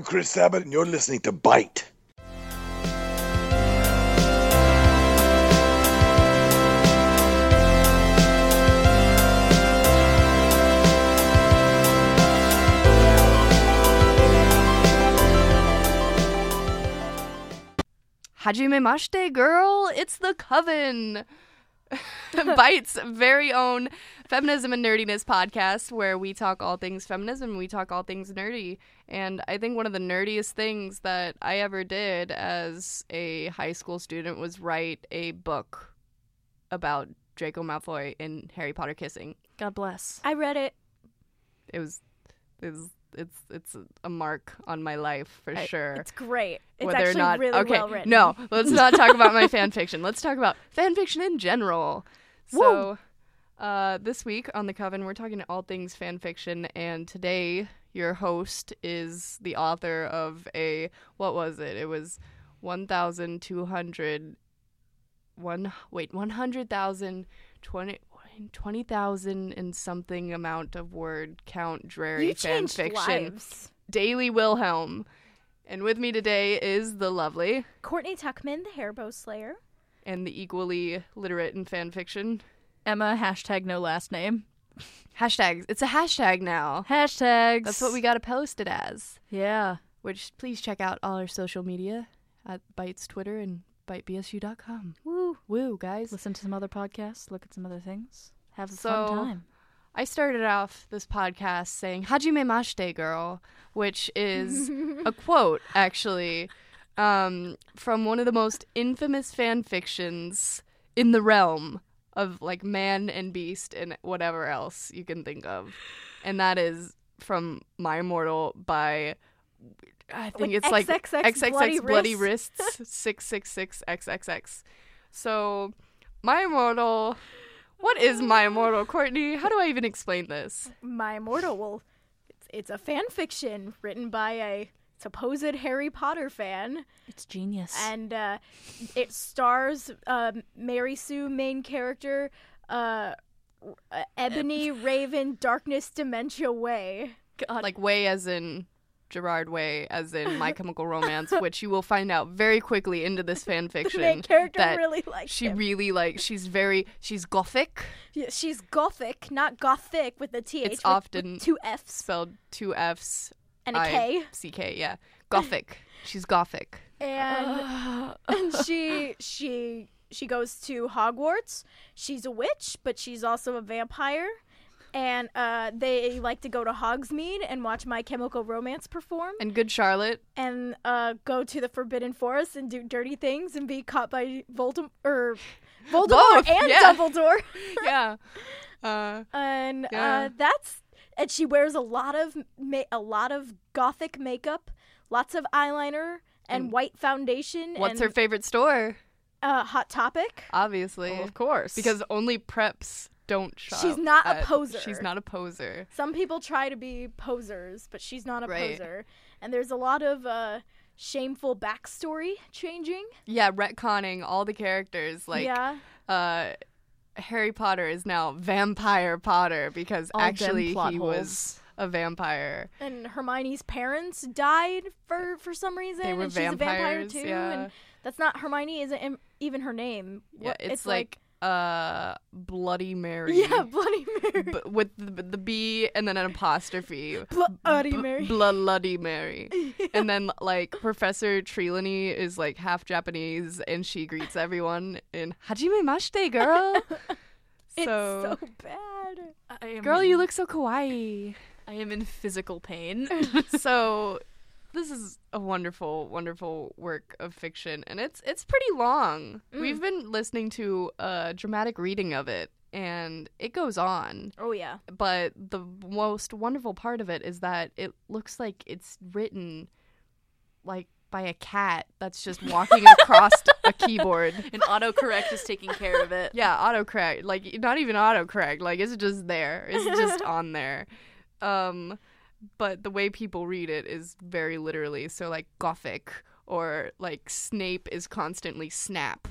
I'm Chris Sabat, and you're listening to Bite. Hajime Mashite, girl, it's the Coven. Bite's very own feminism and nerdiness podcast where we talk all things feminism, we talk all things nerdy. And I think one of the nerdiest things that I ever did as a high school student was write a book about Draco Malfoy and Harry Potter kissing. God bless. I read it. It was it was it's it's a mark on my life for I- sure. It's great. It's whether actually or not really okay well written. no let's not talk about my fan fiction let's talk about fan fiction in general so uh, this week on the coven we're talking all things fan fiction and today your host is the author of a what was it it was 1200 one wait 100000 20 20,000 and something amount of word count dreary you fan fiction lives. Daily Wilhelm. And with me today is the lovely Courtney Tuckman, the Hairbow Slayer. and the equally literate in fan fiction. Emma, hashtag no last name. Hashtags. It's a hashtag now. Hashtags. That's what we got to post it as. Yeah. Which please check out all our social media at Bytes Twitter and bytebsu.com. Woo. Woo, guys. Listen to some other podcasts, look at some other things. Have a So- fun time. I started off this podcast saying Hajime Mashite girl, which is a quote actually um, from one of the most infamous fan fictions in the realm of like man and beast and whatever else you can think of. And that is from My Immortal by I think Like it's like XXX XXX Bloody Bloody Wrists. Wrists 666 XXX. So My Immortal what is My Immortal, Courtney? How do I even explain this? My Immortal. Well, it's, it's a fan fiction written by a supposed Harry Potter fan, It's genius. and uh, it stars uh, Mary Sue, main character, uh, uh, Ebony Raven, Darkness Dementia Way. God. like way as in Gerard Way, as in My Chemical Romance, which you will find out very quickly into this fan The fiction. main character that really likes she him. really like. She's very she's gothic, Yeah, She's gothic, not gothic with a th. It's with- often with two f's spelled two F's and a K. C K. Yeah, gothic. She's gothic. and and she she she goes to Hogwarts. She's a witch, but she's also a vampire. And uh, they like to go to Hogsmeade and watch My Chemical Romance perform, And good Charlotte. and uh, go to the Forbidden Forest and do dirty things and be caught by Voldemort or Voldemort Both, and yeah. Dumbledore. Yeah. Uh, and Yeah. uh, that's and she wears a lot of ma- a lot of gothic makeup, lots of eyeliner and And white foundation. what's and, her favorite store? uh, hot topic? Obviously, Well, of course. because only preps don't shop. She's not a poser. She's not a poser. Some people try to be posers, but she's not a Right. poser. And there's a lot of uh, shameful backstory changing. Yeah, retconning all the characters. Like, yeah, uh, Harry Potter is now Vampire Potter because All actually he holes. was a vampire. and Hermione's parents died for for some reason, They were and she's a vampire too. yeah. And that's not Hermione isn't even her name. Yeah, What- it's, like, uh, Bloody Mary. yeah, Bloody Mary. B- with the, the B and then an apostrophe. Bloody B- Mary. Bloody Mary. And then like Professor Trelawney is like half Japanese and she greets everyone in Hajime Mashite, girl. It's so, so bad. I am girl, in, you look so kawaii. I am in physical pain. so this is a wonderful, wonderful work of fiction, and it's it's pretty long. Mm. We've been listening to a dramatic reading of it, and it goes on. Oh yeah. But the most wonderful part of it is that it looks like it's written like by a cat that's just walking across a keyboard. and autocorrect is taking care of it. Yeah, autocorrect. Like not even autocorrect. Like it's just there. It's just on there. Um but the way people read it is very literally. So like gothic or like Snape is constantly snap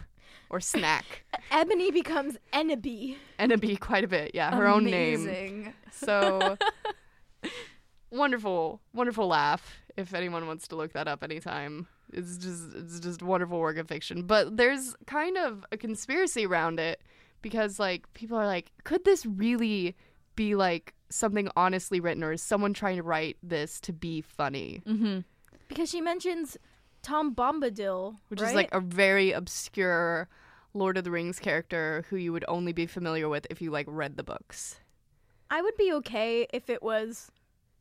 or snack. Ebony becomes Eneby. Enemy quite a bit. Yeah, her own name. So wonderful, wonderful laugh if anyone wants to look that up anytime. It's just it's just wonderful work of fiction. But there's kind of a conspiracy around it because like people are like, could this really be like something honestly written or is someone trying to write this to be funny? Mm-hmm. Because she mentions Tom Bombadil, Which right? is like a very obscure Lord of the Rings character who you would only be familiar with if you like read the books. I would be okay if it was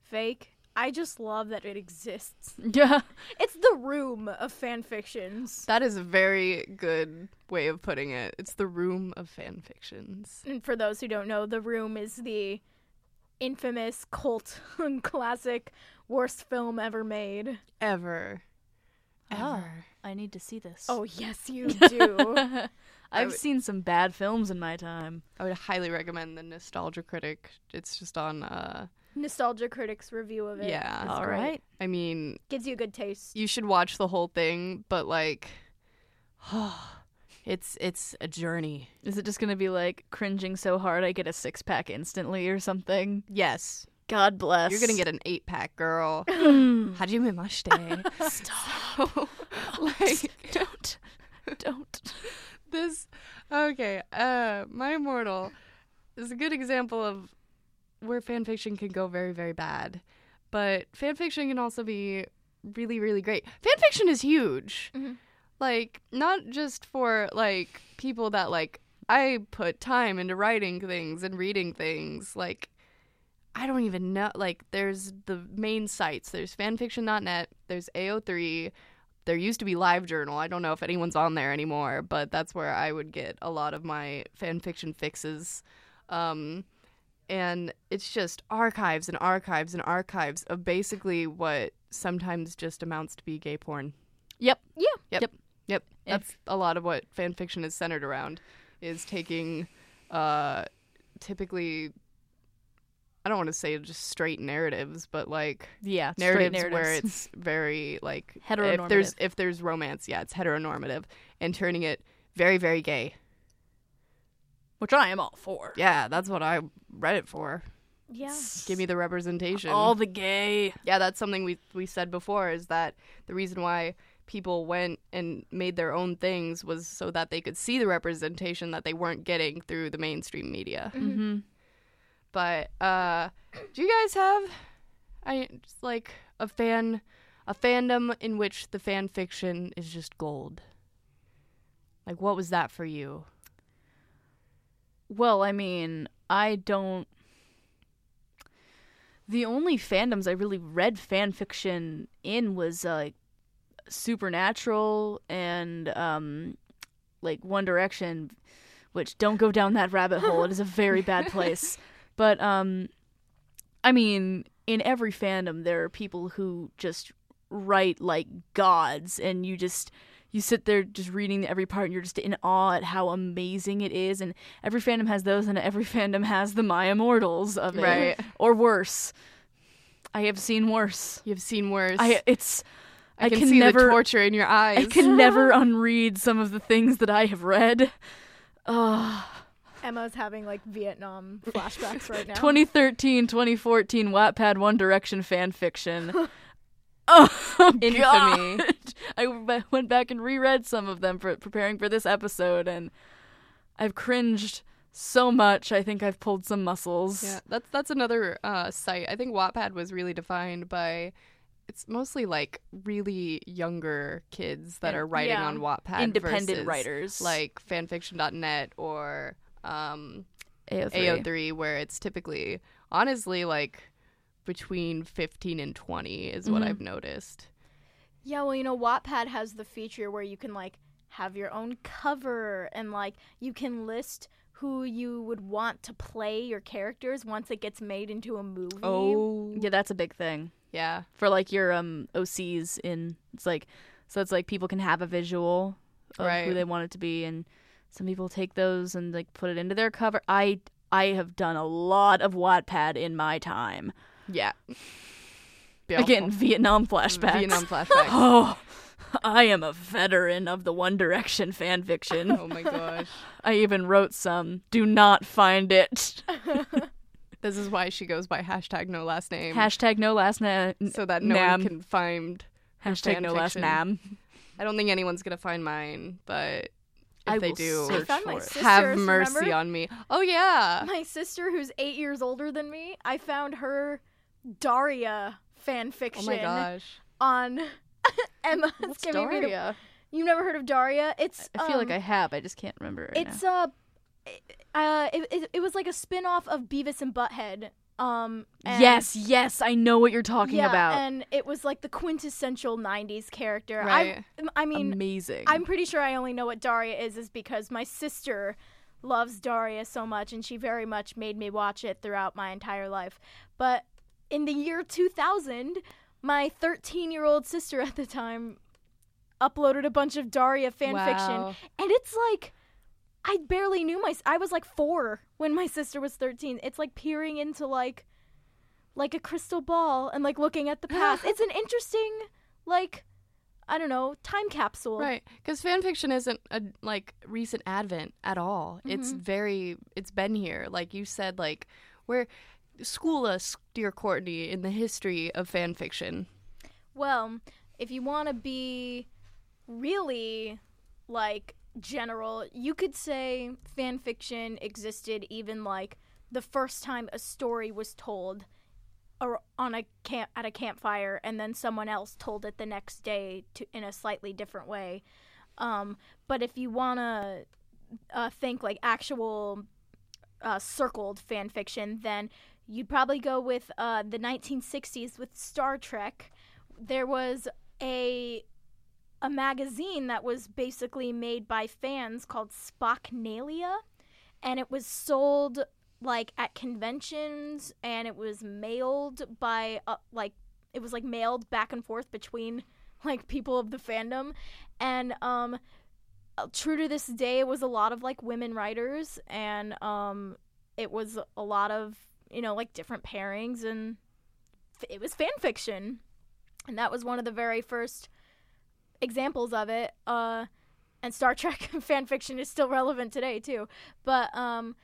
fake. I just love that it exists. Yeah. It's the room of fan fictions. That is a very good way of putting it. It's the room of fan fictions. And for those who don't know, the room is the infamous cult classic worst film ever made. Ever. Ah, Ever. I need to see this. Oh yes, you do. I've would- seen some bad films in my time. I would highly recommend the Nostalgia Critic. It's just on uh Nostalgia Critics review of it. Yeah. is All great. right. I mean, Gives you a good taste. you should watch the whole thing, but like it's it's a journey. Is it just gonna be like cringing so hard I get a six pack instantly or something? Yes. God bless. You're gonna get an eight pack, girl. Mm. Hajime Mashite. Stop. like don't, don't. this okay uh my immortal is a good example of where fan fiction can go very very bad. But fan fiction can also be really really great. Fan fiction is huge. Mhm. like not just for like people that like i put time into writing things and reading things. Like i don't even know like there's the main sites. There's fanfiction.net there's ao3 there used to be LiveJournal. I don't know if anyone's on there anymore, but that's where I would get a lot of my fan fiction fixes. Um, and it's just archives and archives and archives of basically what sometimes just amounts to be gay porn. Yep. Yeah. Yep. Yep. Yep. That's a lot of what fan fiction is centered around is taking uh typically I don't want to say just straight narratives, but like Yeah. straight narratives, where it's very like if there's if there's romance, yeah, it's heteronormative and turning it very very gay. Which I am all for. Yeah, that's what I read it for. Yeah. Give me the representation. all the gay. yeah, that's something we we said before is that the reason why people went and made their own things was so that they could see the representation that they weren't getting through the mainstream media. Mm-hmm. But uh do you guys have I just like a fan a fandom in which the fan fiction is just gold? Like what was that for you? Well, I mean, I don't. The only fandoms I really read fan fiction in was uh, like Supernatural and um, like One Direction, which don't go down that rabbit hole. It is a very bad place. But um, I mean, in every fandom, there are people who just write like gods, and you just you sit there just reading every part and you're just in awe at how amazing it is and every fandom has those and every fandom has the my immortals of it Right. or worse i have seen worse You've seen worse. i it's I I can, can see never- the torture in your eyes. i can never unread some of the things that i have read Ugh. Emma's having like Vietnam flashbacks right now. 2013 2014 wattpad one direction fan fiction oh Infamy. God. I went back and reread some of them for preparing for this episode, and I've cringed so much. I think I've pulled some muscles. Yeah, that's that's another uh, site. I think Wattpad was really defined by it's mostly like really younger kids that are writing Yeah. on Wattpad, Independent writers. like fanfiction.net or um, AO3. AO3, where it's typically honestly like between 15 and 20 is what Mhm. I've noticed. Yeah, well, you know, Wattpad has the feature where you can like have your own cover and like you can list who you would want to play your characters once it gets made into a movie. Oh, Yeah, that's a big thing yeah. for like your um OCs in. It's like so it's like people can have a visual of Right. who they want it to be, and some people take those and like put it into their cover. I I have done a lot of Wattpad in my time. Yeah. Again, Vietnam flashbacks. Vietnam flashbacks. Oh, I am a veteran of the One Direction fan fiction. oh my gosh. I even wrote some. Do not find it. This is why she goes by hashtag no last name. Hashtag no last name. so that no nam. one can find. Hashtag fan no last name. I don't think anyone's gonna find mine, but if I they will do, search I found it. have mercy remember? on me. Oh yeah. My sister, who's eight years older than me, I found her Daria fan fiction. Oh my gosh. on Emma's What's Daria? You've never heard of Daria? It's I feel like um, I have. I just can't remember. Right it's now. uh, uh, it, it, it was like a spin off of Beavis and Butthead. Um, and- yes, yes, I know what you're talking yeah, about. and it was like the quintessential '90s character. Right. I, I mean, Amazing. I'm pretty sure I only know what Daria is, is because my sister loves Daria so much, and she very much made me watch it throughout my entire life. But in the year 2000, my 13 year old sister at the time uploaded a bunch of Daria fan fiction, Wow. and it's like I barely knew my. I was like four when my sister was 13. It's like peering into like like a crystal ball and like looking at the past. it's an interesting like I don't know time capsule. Right, because fan fiction isn't a like recent advent at all. It's Mm-hmm. very, it's been here. Like you said, like where school us, dear Courtney, in the history of fan fiction. Well, if you want to be really like general, you could say fan fiction existed even like the first time a story was told or on a camp at a campfire and then someone else told it the next day to in a slightly different way. Um, but if you want to uh, think like actual uh, circled fan fiction, then you'd probably go with uh, the 1960s with Star Trek. There was a a magazine that was basically made by fans called Spockanalia, and it was sold like at conventions, and it was mailed by uh, like it was like mailed back and forth between like people of the fandom, and um true to this day, it was a lot of like women writers, and um, it was a lot of you know like different pairings, and f- it was fan fiction, and that was one of the very first examples of it. Uh, and Star Trek fan fiction is still relevant today too, but um,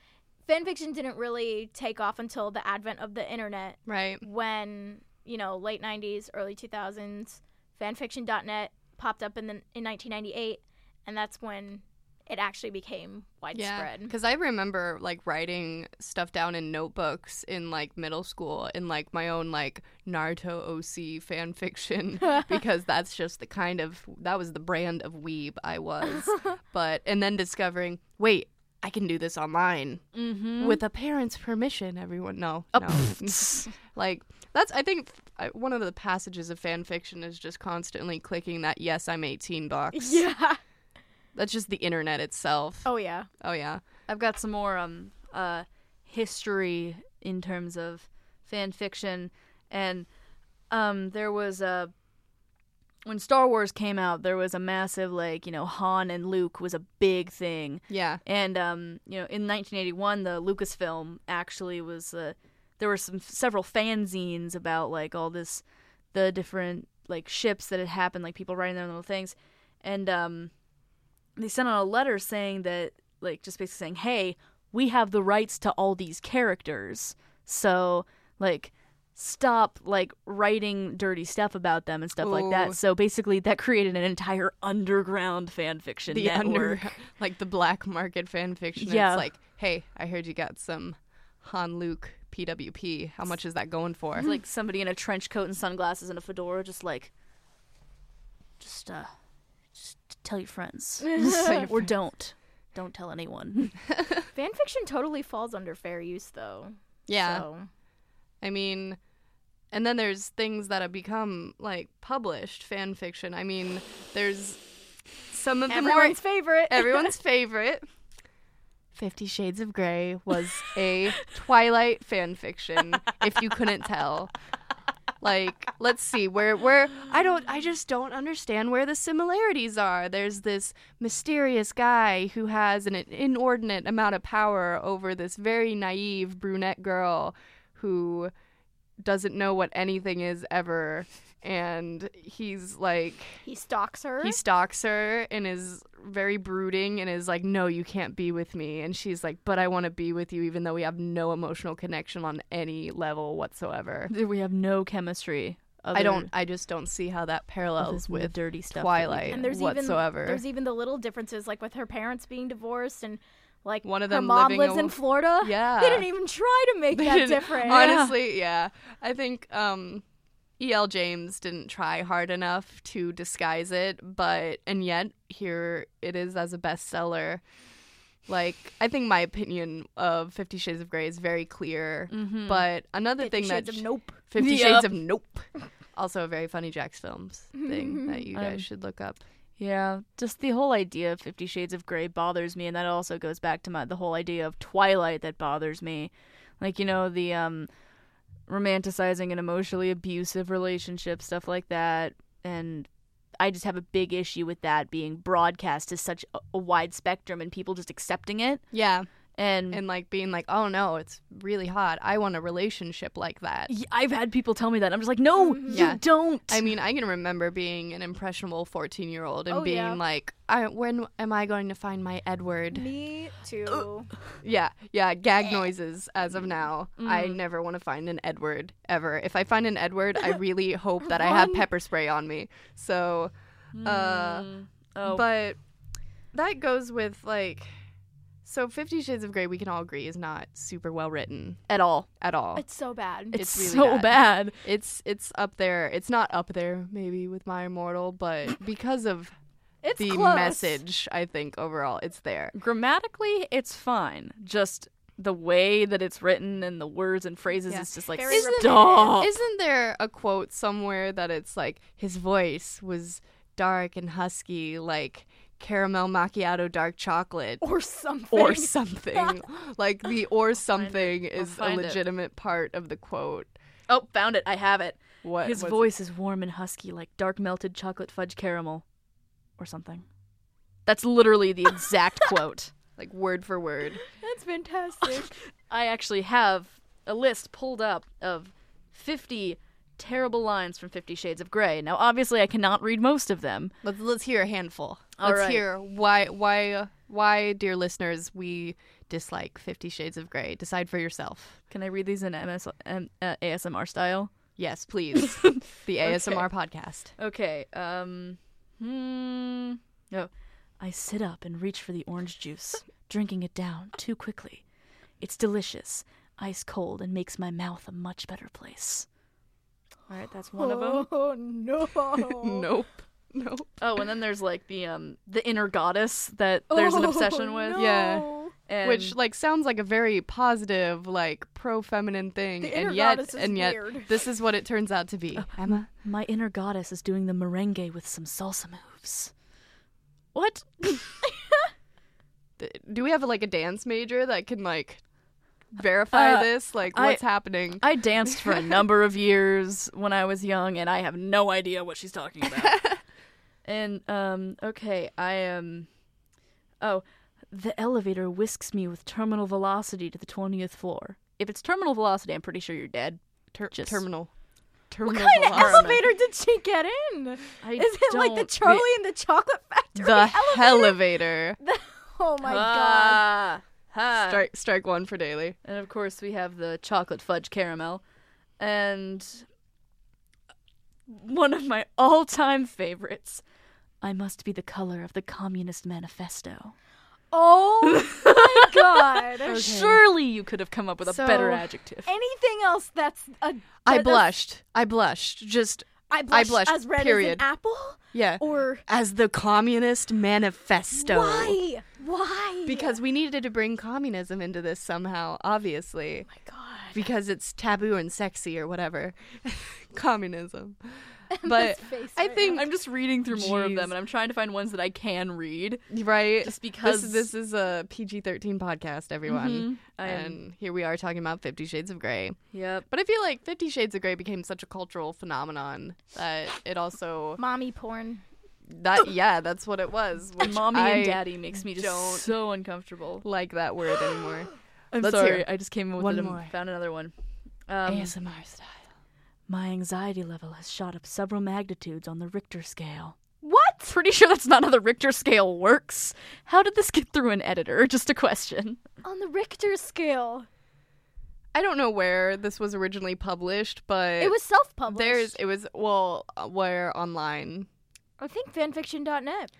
fan fiction didn't really take off until the advent of the internet Right. when you know late 90s early 2000s fanfiction.net popped up in the in 1998 and that's when it actually became Yeah, widespread because I remember like writing stuff down in notebooks in like middle school in like my own like Naruto OC fan fiction because that's just the kind of that was the brand of weeb I was. but and then discovering, wait, I can do this online mm-hmm. with a parent's permission. Everyone, no, Oh, no, like that's I think I, one of the passages of fan fiction is just constantly clicking that yes I'm 18 box. yeah that's just the internet itself. oh yeah oh yeah. I've got some more um uh history in terms of fan fiction and um there was a when Star Wars came out there was a massive like you know Han and Luke was a big thing Yeah. and um you know in 1981 the Lucasfilm actually was uh, there were some several fanzines about like all this the different like ships that had happened like people writing their little things and um they sent out a letter saying that like just basically saying hey we have the rights to all these characters so like stop like writing dirty stuff about them and stuff like that so basically that created an entire underground fan fiction The network under, like the black market fan fiction. Yeah. It's like, hey, I heard you got some Han Luke PWP. How much is that going for? It's like somebody in a trench coat and sunglasses and a fedora, just like, just uh, tell your friends, or don't, don't tell anyone. Fan fiction totally falls under fair use though yeah. so. I mean, and then there's things that have become like published fan fiction. I mean, there's some of the more everyone's favorite everyone's favorite. Fifty Shades of Grey was a Twilight fan fiction, if you couldn't tell. Like, let's see, where where I don't I just don't understand where the similarities are. There's this mysterious guy who has an inordinate amount of power over this very naive brunette girl who doesn't know what anything is ever and he's like He stalks her. he stalks her and is very brooding and is like no you can't be with me and she's like but i want to be with you even though we have no emotional connection on any level whatsoever We have no chemistry. i don't i just don't see how that parallels with with dirty stuff. twilight and there's whatsoever even there's even the little differences like with her parents being divorced and like One of them, her mom lives in Florida. Yeah. They didn't even try to make They that different. honestly yeah i think um el james didn't try hard enough to disguise it but and yet here it is as a bestseller like i think my opinion of 50 shades of gray is very clear Mhm. but another Fifty thing Shades that of Nope. 50 Yep. Shades of Nope. Also a very funny Jacksfilms thing that you guys Um, should look up. Yeah, just the whole idea of Fifty Shades of Grey bothers me, and that also goes back to my the whole idea of Twilight that bothers me. Like you know the um, romanticizing and emotionally abusive relationship, stuff like that, and I just have a big issue with that being broadcast to such a, a wide spectrum and people just accepting it. Yeah. And, And like being like, oh no, it's really hot. I want a relationship like that. i've had people tell me that. I'm just like, no, Yeah. you don't. I mean, I can remember being an impressionable 14 year old and Oh, being yeah. like, I, when am I going to find my Edward? Me too. Yeah, yeah, gag noises as of now. I Mm. never want to find an Edward ever. If I find an Edward, I really hope that I have pepper spray on me. So, uh, Mm. oh, But that goes with like so 50 shades of gray we can all agree is not super well written at all. at all. It's so bad. It's, It's really so bad. bad. It's it's up there. It's not up there maybe with my immortal, but because of It's the close. message, I think overall it's there. Grammatically, it's fine. Just the way that it's written and the words and phrases Yeah. is just like Very repetitive. stop. Isn't there a quote somewhere that it's like his voice was dark and husky like caramel macchiato dark chocolate Or something. or something. like the or something is a find it. legitimate part of the quote. Oh, found it. I have it. What His voice is warm and husky like dark melted chocolate fudge caramel or something. That's literally the exact quote. like word for word. That's fantastic. I actually have a list pulled up of 50 terrible lines from 50 Shades of Grey. Now, obviously, I cannot read most of them. Let's let's hear a handful. All let's right. hear why why why dear listeners we dislike 50 shades of gray. Decide for yourself. Can I read these in MS, um, uh, ASMR style? Yes, please. the ASMR podcast. Okay. Um. Hmm. No. I sit up and reach for the orange juice, drinking it down too quickly. It's delicious, ice cold, and makes my mouth a much better place. All right, that's one of them. Oh no. Nope. Nope. Oh, and then there's like the um the inner goddess that there's an obsession Oh, with. no. Yeah. And Which like sounds like a very positive, like pro feminine thing, The inner and yet goddess is and yet weird. this is what it turns out to be. Emma, my inner goddess is doing the merengue with some salsa moves. What? th- do we have like a dance major that can like verify Uh, this? Like I- what's happening? I danced for a number of years when I was young, and I have no idea what she's talking about. and um, okay, I am. oh, the elevator whisks me with terminal velocity to the twentieth floor. If it's terminal velocity, I'm pretty sure you're dead. Ter- just- terminal. What Terminal kind of elevator did she get in? I Is it like the Charlie and the Chocolate Factory The elevator? elevator. Oh my god. Ha. Strike strike one for daily. And of course, we have the chocolate fudge caramel. And one of my all time favorites I must be the color of the Communist Manifesto. Oh my god. Surely you could have come up with a So- better adjective. Anything else that's a I blushed. I blushed. Just I blushed, blushed, as red period. as an apple? yeah. Or As the Communist Manifesto. why? Why? Because we needed to bring communism into this somehow, obviously. Oh my god. Because it's taboo and sexy or whatever. communism. But This face I right think I'm just reading through more of them, and I'm trying to find ones that I can read. right Just because this is a PG-13 podcast, everyone. Mhm. I am- And here we are talking about 50 Shades of Grey. Yep. But I feel like 50 Shades of Grey became such a cultural phenomenon that it also mommy porn. that yeah, that's what it was. Which Mommy I and daddy makes me just don't so uncomfortable. like that word anymore. I'm Let's sorry, hear. I just came in with One it and more. found another one. Um, ASMR style. My anxiety level has shot up several magnitudes on the Richter scale. What? Pretty sure that's not how the Richter scale works. How did this get through an editor? Just a question. On the Richter scale. I don't know where this was originally published, but It was self-published. there's it was well uh, where online. I think fanfiction.net.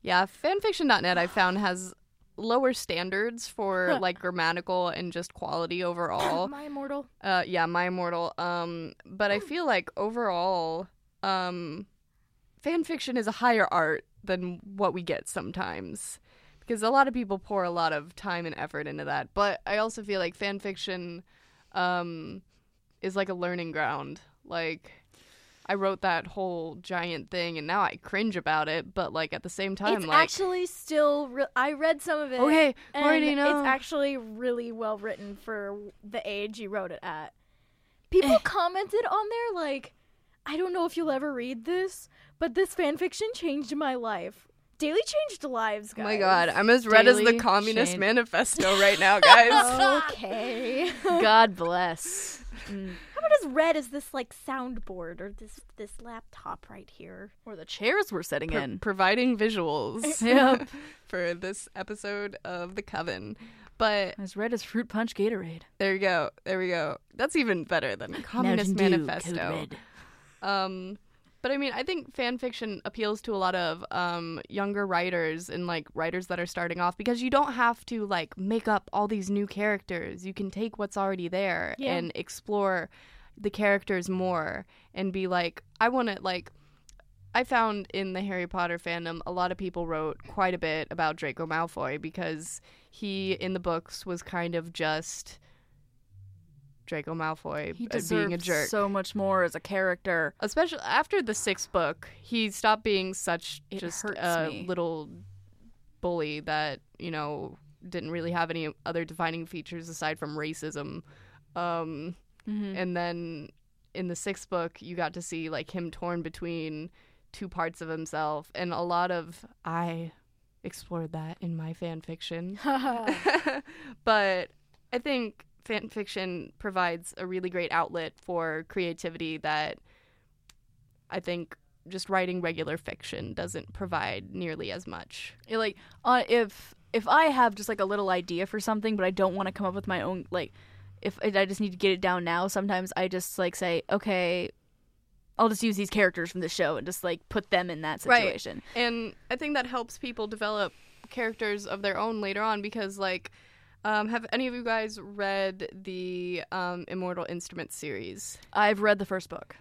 Yeah, fanfiction.net I found has lower standards for like grammatical and just quality overall. My immortal. Uh, yeah, My Immortal. Um, but I feel like overall, um, fan fiction is a higher art than what we get sometimes, because a lot of people pour a lot of time and effort into that. But I also feel like fan fiction, um, is like a learning ground. Like, I wrote that whole giant thing, and now I cringe about it. But like at the same time, it's like, actually still. Re- I read some of it. Oh, okay, and Courtney, no. it's actually really well written for the age you wrote it at. People eh. commented on there like, I don't know if you'll ever read this, but this fanfiction changed my life. Daily changed lives, guys. Oh my god, I'm as red as the Communist. Manifesto right now, guys. okay. God bless. Mm. How about as red as this like soundboard or this this laptop right here? Or the chairs we're sitting Pro- in. providing visuals Yep. for this episode of The Coven. But As red as fruit punch Gatorade. there you go. There we go. That's even better than Communist Mountain Dew, Manifesto. Code Red. Um, but I mean, I think fan fiction appeals to a lot of um, younger writers and like writers that are starting off because you don't have to like make up all these new characters. You can take what's already there Yeah. and explore the characters more and be like, I want to like. I found in the Harry Potter fandom, a lot of people wrote quite a bit about Draco Malfoy because he, in the books, was kind of just Draco Malfoy He being a jerk so much more as a character. especially after the sixth book he stopped being such It just a me. little bully that you know didn't really have any other defining features aside from racism um Mhm. and then in the sixth book you got to see like him torn between two parts of himself and a lot of i explored that in my fan fiction but I think fan fiction provides a really great outlet for creativity that I think just writing regular fiction doesn't provide nearly as much. Like uh, if if I have just like a little idea for something, but I don't want to come up with my own like if I just need to get it down now, sometimes I just like say, okay, I'll just use these characters from the show and just like put them in that Right. situation. And I think that helps people develop characters of their own later on because like um, have any of you guys read the um, Immortal Instruments series? I've read the first book.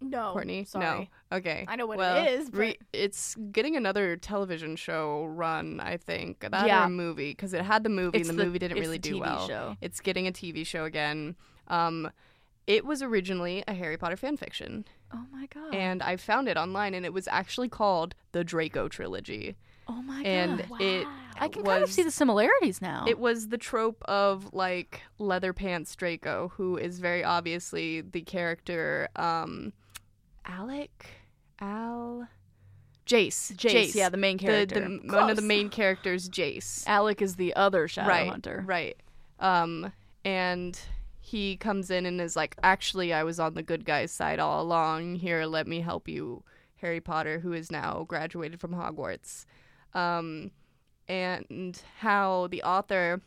no, Courtney? Sorry. No. Okay. I know what it well, is, but- re- it's getting another television show run, I think. That or Yeah. a movie because it had the movie It's and the, the- movie didn't it's really the do TV well. show. It's getting a TV show again. Um, it was originally a Harry Potter fan fiction, Oh my god. and I found it online, and it was actually called the Draco trilogy. Oh my god. and it I can was, kind of see the similarities now. It was the trope of like leather pants Draco, who is very obviously the character um Alec Al Jace. Jace, yeah, the main The, character. the, one of the main characters, Jace. Alec is the other Shadow right, Hunter. Right. Um and he comes in and is like, actually I was on the good guy's side all along. Here, let me help you, Harry Potter, who is now graduated from Hogwarts. Um and how the author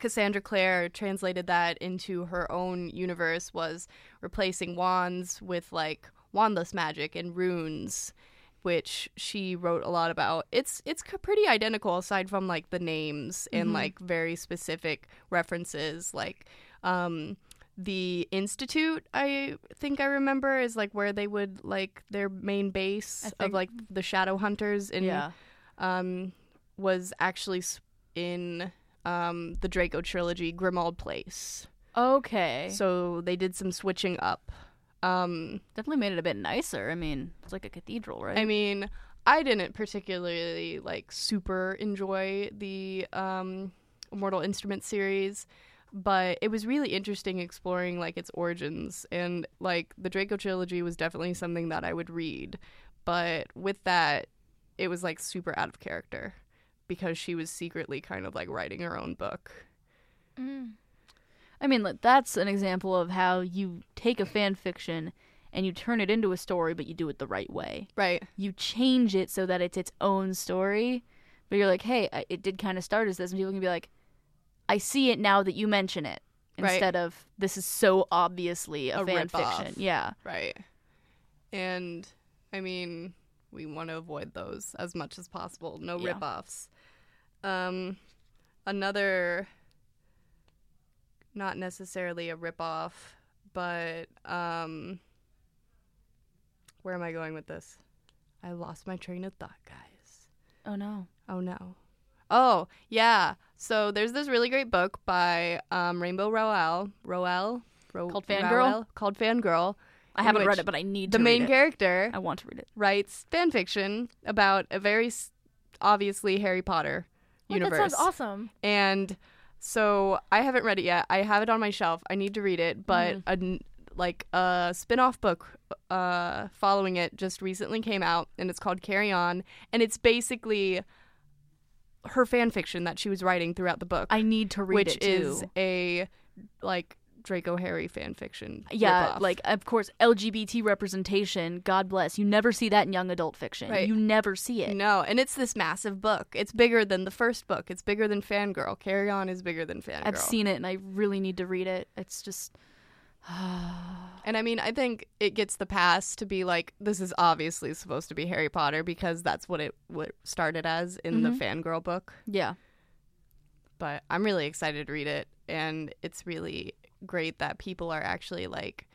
Cassandra Clare translated that into her own universe was replacing wands with like wandless magic and runes which she wrote a lot about. It's it's pretty identical aside from like the names and Mhm. like very specific references like um the institute I think I remember is like where they would like their main base of like the shadow hunters and yeah. Um, was actually in um, the Draco trilogy, Grimmauld Place. Okay. So they did some switching up. Um, Definitely made it a bit nicer. I mean, it's like a cathedral, right? I mean, I didn't particularly like super enjoy the um, Immortal Instrument series, but it was really interesting exploring like its origins and like the Draco trilogy was definitely something that I would read, but with that, it was like super out of character because she was secretly kind of like writing her own book. Mm. I mean, like, that's an example of how you take a fan fiction and you turn it into a story, but you do it the right way. Right. You change it so that it's its own story, but you're like, hey, it did kind of start as this, and people can be like, I see it now that you mention it, Right. instead of this is so obviously a, A fan fiction. Yeah. Right. And I mean, we want to avoid those as much as possible. No Yeah. rip-offs. Um another not necessarily a rip-off, but um where am I going with this? I lost my train of thought, guys. Oh no. Oh no. Oh, yeah. So there's this really great book by um, Rainbow Rowell. Rowell? Ro- Called Fangirl? Rowell? Called Fangirl. I haven't read it, but I need The to main read it. The main character I want to read it. writes fan fiction about a very s- obviously Harry Potter Oh, universe. That sounds awesome. And so I haven't read it yet. I have it on my shelf. I need to read it, but a n like a spin-off book uh following it just recently came out and it's called Carry On and it's basically her fan fiction that she was writing throughout the book, I need to read which it too. is a like Draco Harry fan fiction. yeah, ripoff. like of course LGBT representation. God bless. You never see that in young adult fiction. Right. You never see it. No, and it's this massive book. It's bigger than the first book. It's bigger than Fangirl. Carry On is bigger than Fangirl. I've seen it and I really need to read it. It's just And I mean, I think it gets the pass to be like this is obviously supposed to be Harry Potter because that's what it what it started as in the mm-hmm. Fangirl book. yeah. But I'm really excited to read it and it's really great that people are actually like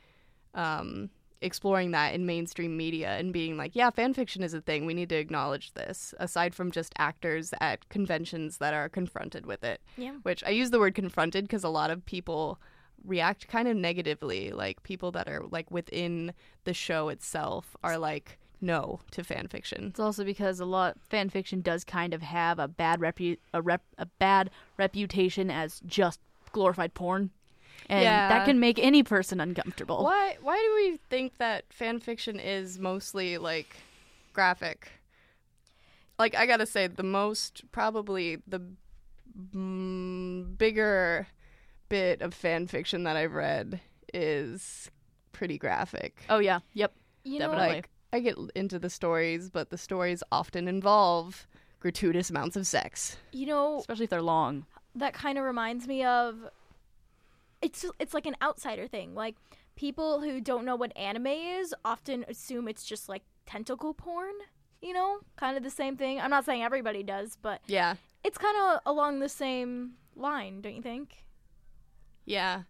um exploring that in mainstream media and being like, yeah, fan fiction is a thing. We need to acknowledge this aside from just actors at conventions that are confronted with it. Yeah. which I use the word confronted because a lot of people react kind of negatively. Like people that are like within the show itself are like no to fan fiction. It's also because a lot fan fiction does kind of have a bad repu- a rep a bad reputation as just glorified porn. And Yeah. that can make any person uncomfortable. Why why do we think that fan fiction is mostly like graphic? Like I gotta say, the most probably the mm, bigger bit of fan fiction that I've read is pretty graphic. Oh yeah. Yep. You Definitely. know, like I get into the stories, but the stories often involve gratuitous amounts of sex. you know Especially if they're long. that kind of reminds me of it's it's like an outsider thing. Like people who don't know what anime is often assume it's just like tentacle porn, you know? Kind of the same thing. I'm not saying everybody does, but Yeah. it's kind of along the same line, don't you think? Yeah.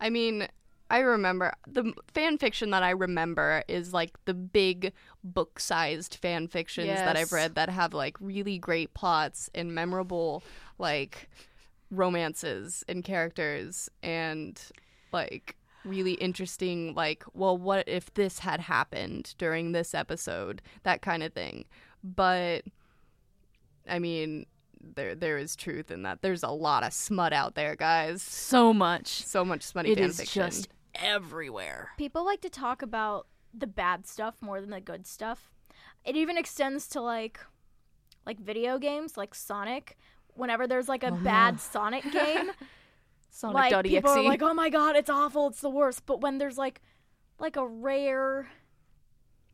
I mean, I remember the fan fiction that I remember is like the big book sized fan fictions that I've read that have like really great plots and memorable like romances and characters and like really interesting like well what if this had happened during this episode that kind of thing but i mean there there is truth in that there's a lot of smut out there guys So much. so much smutty It fan is fiction. just everywhere. People like to talk about the bad stuff more than the good stuff. It even extends to like like video games like Sonic. Whenever there's like a oh, bad Sonic game, like Sonic.exe. people are like, "Oh my god, it's awful, it's the worst." But when there's like like a rare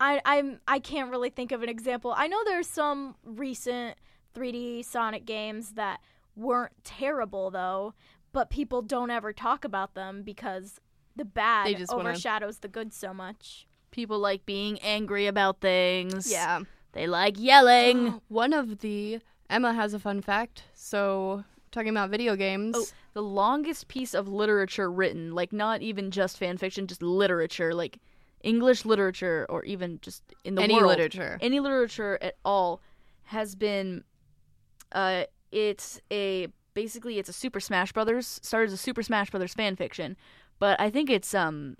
I I'm I can't really think of an example. I know there's some recent 3D Sonic games that weren't terrible though, but people don't ever talk about them because the bad They just wanna- overshadows the good so much. People like being angry about things. Yeah. They like yelling. One of the Emma has a fun fact. So talking about video games. Oh, the longest piece of literature written, like not even just fan fiction, just literature, like English literature or even just in the world. any world, literature. any literature at all, has been. Uh, it's a basically it's a Super Smash Brothers started as a Super Smash Brothers fan fiction, but I think it's um.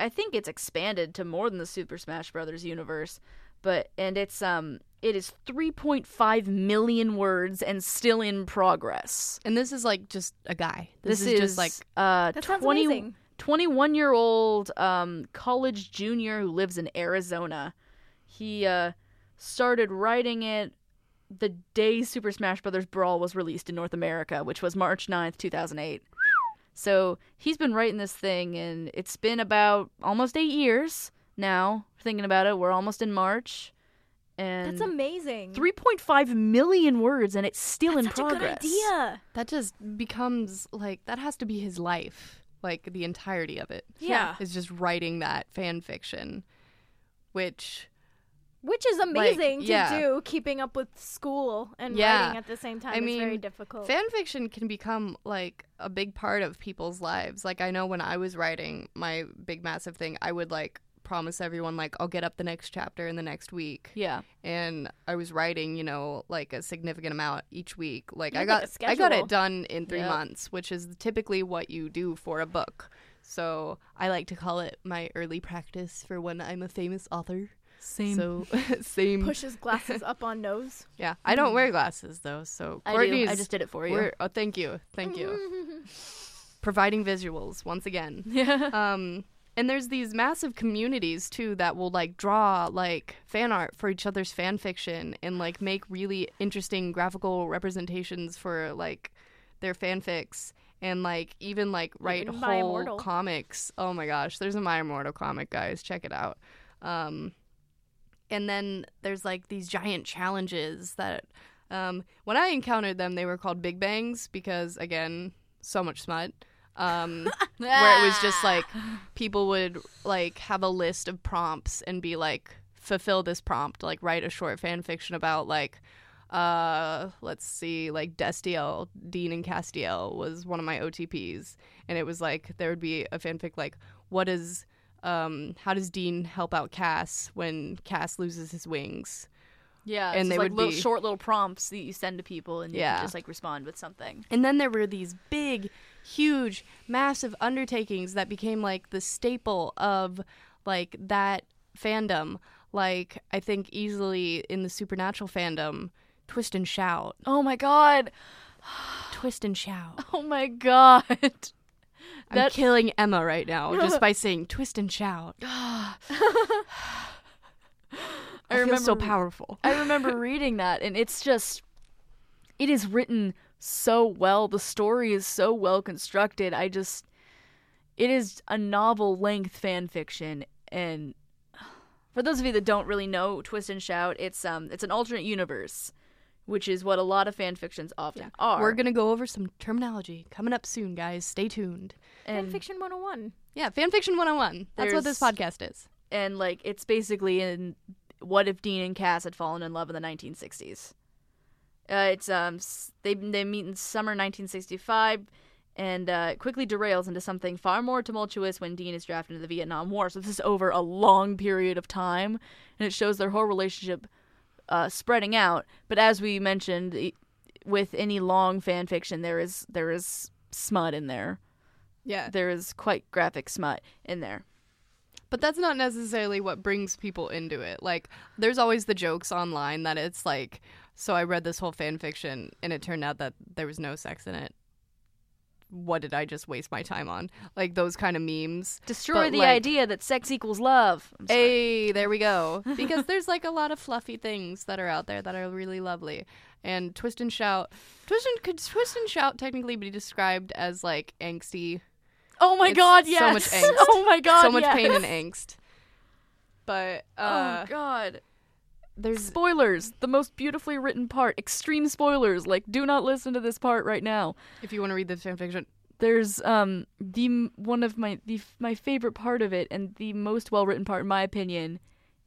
I think it's expanded to more than the Super Smash Brothers universe, but and it's um it is 3.5 million words and still in progress. and this is like just a guy. This, This, is, just like uh That 20 21 year old um college junior who lives in Arizona. He uh started writing it the day Super Smash Bros. Brawl was released in North America, which was March 9th, 2008. So he's been writing this thing, and it's been about almost eight years now. Thinking about it, we're almost in March, and That's amazing. 3.5 million words, and it's still That's in such progress. a good idea. That just becomes like that has to be his life, like the entirety of it. Yeah. Is just writing that fan fiction, which Which is amazing yeah. to do, keeping up with school and Yeah. writing at the same time. I it's very difficult. fan fiction can become like a big part of people's lives. Like I know when I was writing my big massive thing, I would like promise everyone like I'll get up the next chapter in the next week. Yeah. And I was writing, you know, like a significant amount each week. Like You I got I got it done in 3 Yep. months, which is typically what you do for a book. So, I like to call it my early practice for when I'm a famous author. Same. So, same. Pushes glasses up on nose. Yeah. I don't wear glasses though. So, I do. I just did it for you. oh, thank you, thank you. Providing visuals once again. Yeah. Um, and there's these massive communities too that will like draw like fan art for each other's fan fiction and like make really interesting graphical representations for like their fanfics and like even like write Even whole Immortal. comics. Oh my gosh, there's a My Immortal comic, guys. Check it out. Um, and then there's like these giant challenges that um, when I encountered them, they were called Big Bangs because again, so much smut. Um, where it was just like people would like have a list of prompts and be like, fulfill this prompt, like write a short fan fiction about like uh let's see like Destiel Dean and Castiel was one of my OTPs and it was like there would be a fanfic like what is um how does Dean help out Cass when Cass loses his wings Yeah, And they like would little be- short little prompts that you send to people, and you Yeah. just like respond with something. And then there were these big, huge, massive undertakings that became like the staple of like that fandom. Like I think easily in the supernatural fandom, twist and shout, Oh my god! twist and shout. Oh my god! I'm killing Emma right now just by saying twist and shout. I, feel so powerful. I remember reading that, and it's just, it is written so well. The story is so well constructed. I just, it is a novel length fan fiction, and for those of you that don't really know Twist and Shout, it's um, it's an alternate universe, which is what a lot of fan fictions often are. We're gonna go over some terminology coming up soon, guys. Stay tuned. and Fanfiction 101. Yeah, fan fanfiction 101. That's what this podcast is. and like it's basically in what if Dean and Cass had fallen in love in the 1960s. Uh, it's um they they meet in summer 1965, and uh, quickly derails into something far more tumultuous when Dean is drafted into the Vietnam War. So this is over a long period of time, and it shows their whole relationship uh, spreading out. But as we mentioned, with any long fan fiction, there is there is smut in there. Yeah. There is quite graphic smut in there. But that's not necessarily what brings people into it. Like, there's always the jokes online that it's like, so I read this whole fan fiction and it turned out that there was no sex in it. What did I just waste my time on? Like those kind of memes. Destroy But, the like- idea that sex equals love. Hey, there we go. Because there's like a lot of fluffy things that are out there that are really lovely. And twist and shout, twist and could twist and shout technically be described as like angsty? Oh my It's god, so much angst. Oh my god, so much yes. pain and angst. But uh, oh god. There's Spoilers. The most beautifully written part. Extreme spoilers. Like do not listen to this part right now. if you want to read the fanfiction, There's um the one of my the my favorite part of it and the most well written part in my opinion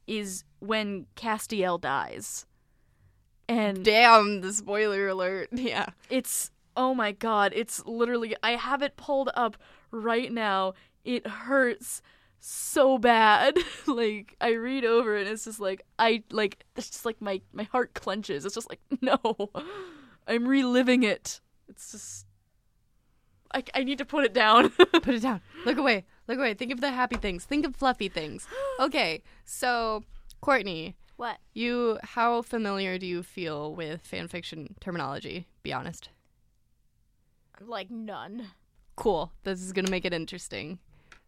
is when Castiel dies. And damn the spoiler alert. Yeah. it's oh my god it's literally i have it pulled up right now it hurts so bad like i read over it and it's just like i like it's just like my my heart clenches it's just like no i'm reliving it it's just i, I need to put it down Put it down. Look away. Look away. Think of the happy things. Think of fluffy things. Okay. So, Courtney, What? you how familiar do you feel with fanfiction terminology? Be honest. Like none. Cool. This is going to make it interesting.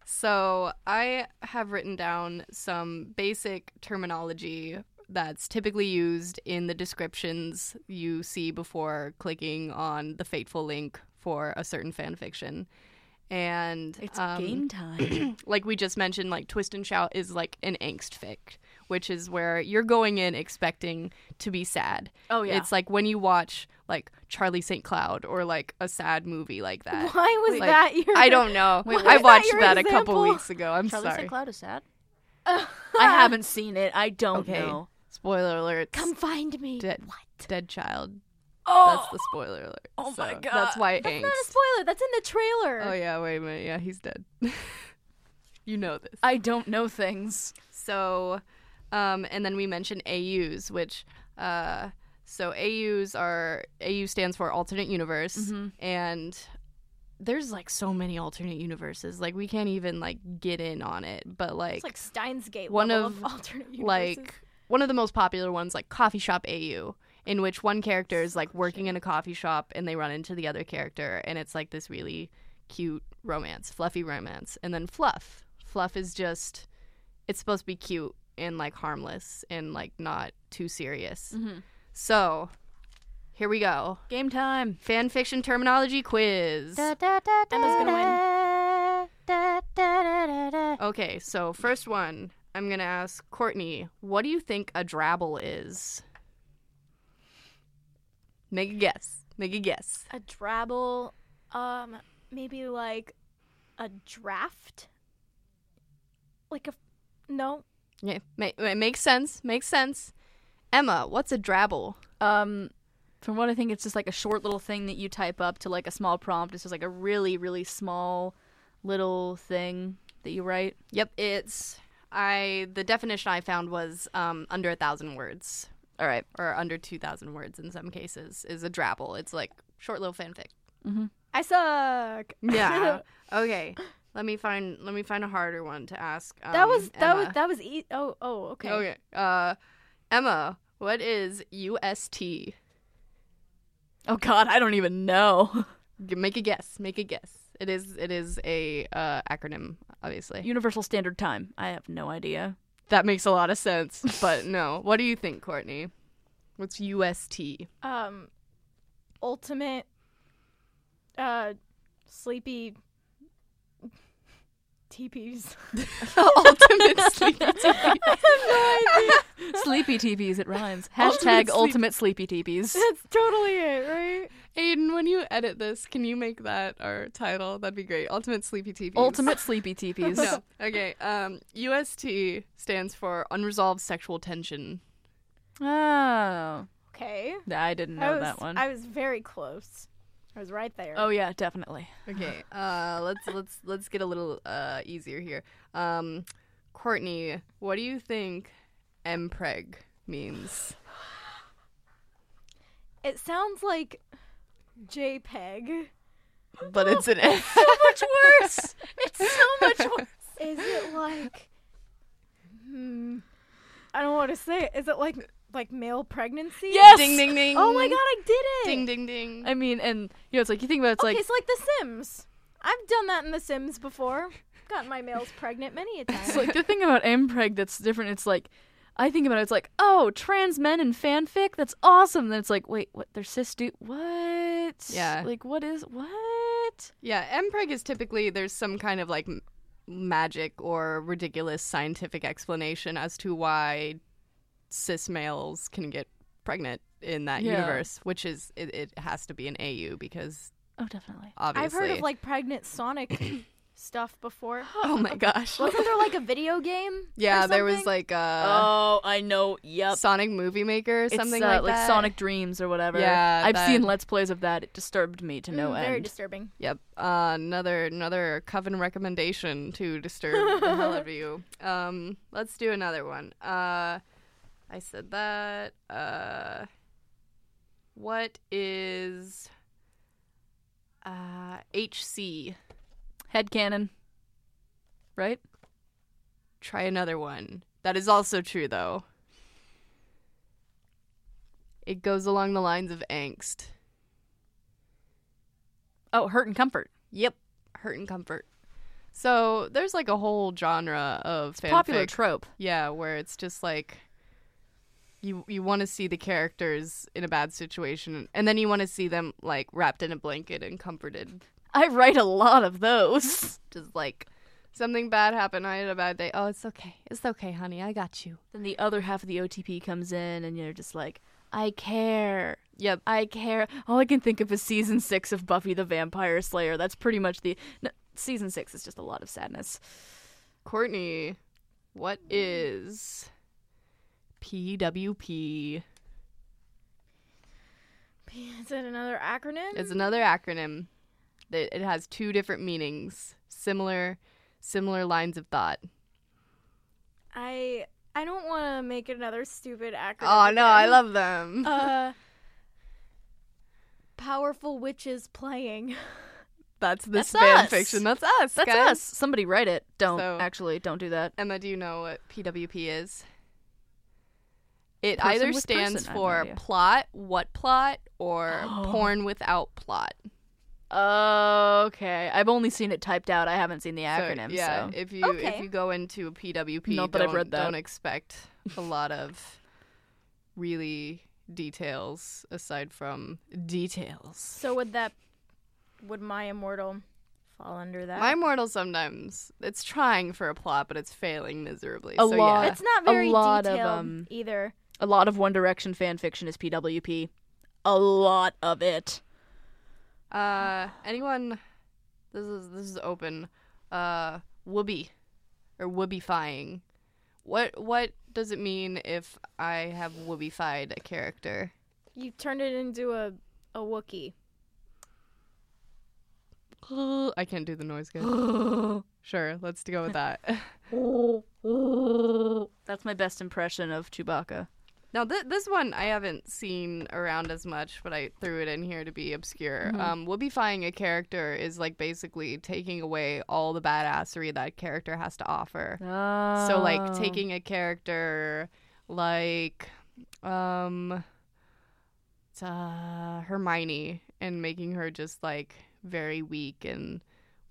So, I have written down some basic terminology that's typically used in the descriptions you see before clicking on the fateful link for a certain fan fiction. and It's um, game time. like we just mentioned, like Twist and Shout is like an angst fic, which is where you're going in expecting to be sad. oh yeah. It's like when you watch like Charlie St. Cloud or like a sad movie like that. Why was Like, that your? I don't know. Wait, I was that watched that a couple weeks ago. I'm Charlie sorry. St. Cloud is sad. I haven't seen it. I don't Okay. know. Spoiler alert. Come find me. dead. what? Dead child. Oh, That's the spoiler alert. Oh my God. That's why That's angst. not a spoiler. That's in the trailer. Oh yeah, wait a minute. Yeah, he's dead. you know this. I don't know things. So, um, and then we mentioned AUs, which, uh, so AUs are AU stands for alternate universe, Mm-hmm. and there's like so many alternate universes. Like we can't even like get in on it, but like It's like Steins Gate one of, of, alternate universes. like one of the most popular ones, like Coffee Shop AU, in which one character is like working in a coffee shop and they run into the other character, and it's like this really cute romance, fluffy romance. And then Fluff. Fluff is just, it's supposed to be cute and like harmless and like not too serious. Mhm. So, here we go. Game time. Fan fiction terminology quiz. Emma's gonna win. Okay, so first one, I'm gonna ask Courtney, what do you think a drabble is? Make a guess. Make a guess. A drabble, um, maybe like a draft. Like a no. Yeah, ma- it makes sense. Makes sense. Emma, what's a drabble? Um, from what I think, it's just like a short little thing that you type up to like a small prompt. It's just like a really, really small little thing that you write. Yep, it's I. The definition I found was um, under a thousand words, All right. or under two thousand words in some cases, is a drabble. It's like short little fanfic. I suck. Yeah. okay. Let me find. Let me find a harder one to ask. Um, that was that was that was e- oh oh okay. Okay. Uh, Emma, what is UST? Oh God, I don't even know. Make a guess. Make a guess. It is. It is a uh, acronym, obviously. Universal Standard Time. I have no idea. that makes a lot of sense, but no. What do you think, Courtney? What's UST? Um, ultimate, uh, sleepy. TPs. Ultimate sleepy TV. Sleepy TPs. It rhymes. Ultimate Hashtag sleep- ultimate sleepy TPs. That's totally it, right? Aiden, when you edit this, can you make that our title? That'd be great. Ultimate sleepy TV. Ultimate sleepy TPs. No. Okay. Um, UST stands for unresolved sexual tension. Oh, Okay. I didn't I know was, that one. I was very close. I was right there. Oh yeah, definitely. Okay. Uh, let's let's let's get a little uh easier here. Um, Courtney, what do you think mpreg means? It sounds like JPEG. But it's an M. so much worse. It's so much worse. Is it like? Hmm. I don't want to say it. Is it like like male pregnancy? Yes. ding ding ding. Oh my god, I did it. Ding ding ding. I mean, and you know, it's like you think about it, it's okay, like it's like The Sims. I've done that in The Sims before. Gotten my males pregnant many a time. it's like the thing about mpreg that's different. It's like I think about it. It's like oh, trans men in fanfic. That's awesome. Then it's like wait, what? They're cis dude. What? Yeah. Like what is what? Yeah, mpreg is typically there's some kind of like magic or ridiculous scientific explanation as to why cis males can get pregnant in that Yeah. universe, which is it, it has to be an AU because Oh, definitely. obviously I've heard of like pregnant Sonic stuff before. Oh my gosh. Wasn't there like a video game? yeah, or there was like a oh, I know. Yep. Sonic Movie Maker or something it's, uh, like that. Sonic Dreams or whatever. Yeah, I've that- seen Let's Plays of that. It disturbed me to no Mm, end. Very disturbing. Yep. Uh, another another coven recommendation to disturb the hell out of you. Um, let's do another one. Uh, I said that. Uh, what is uh HC? Headcanon. Right? Try another one. That is also true though. It goes along the lines of angst. Oh, Hurt and Comfort. Yep, hurt and comfort. So there's like a whole genre of. Popular trope. Yeah, where it's just like you you want to see the characters in a bad situation, and then you want to see them like wrapped in a blanket and comforted. I write a lot of those. Just like something bad happened. I had a bad day. Oh, it's okay. It's okay, honey. I got you. Then the other half of the OTP comes in, and you're just like, I care. Yep. I care. All I can think of is season six of Buffy the Vampire Slayer. That's pretty much the. No, season six is just a lot of sadness. Courtney, what is PWP? Is it another acronym? It's another acronym. It has two different meanings, similar, similar lines of thought. I I don't want to make another stupid acronym. Oh no, I love them. Uh, powerful witches playing. That's this That's fan us. fiction. That's us. That's guys. us. Somebody write it. Don't So- actually. Don't do that. Emma, do you know what PWP is? It Person either stands person, I have no for plot, what plot, or porn without plot. Okay, I've only seen it typed out. I haven't seen the So, acronym. yeah, So, if you Okay. if you go into a PWP, Not that I've don't, read that. don't expect a lot of really details aside from details. So would that would my immortal fall under that? My Immortal sometimes it's trying for a plot, but it's failing miserably. A so lot. yeah. it's not A very lot of, detailed um, either. A lot of One Direction fan fiction is PWP. A lot of it. Uh, anyone? This is this is open. Uh, whoopee, or whoopifying. What what does it mean if I have whoopified a character? You turned it into a a Wookie. I can't do the noise good. sure, let's go with that. That's my best impression of Chewbacca. Now th- this one I haven't seen around as much, but I threw it in here to be obscure. Um, whoopifying a character is like basically taking away all the badassery that character has to offer. So like Oh. taking a character like um uh, Hermione and making her just like very weak and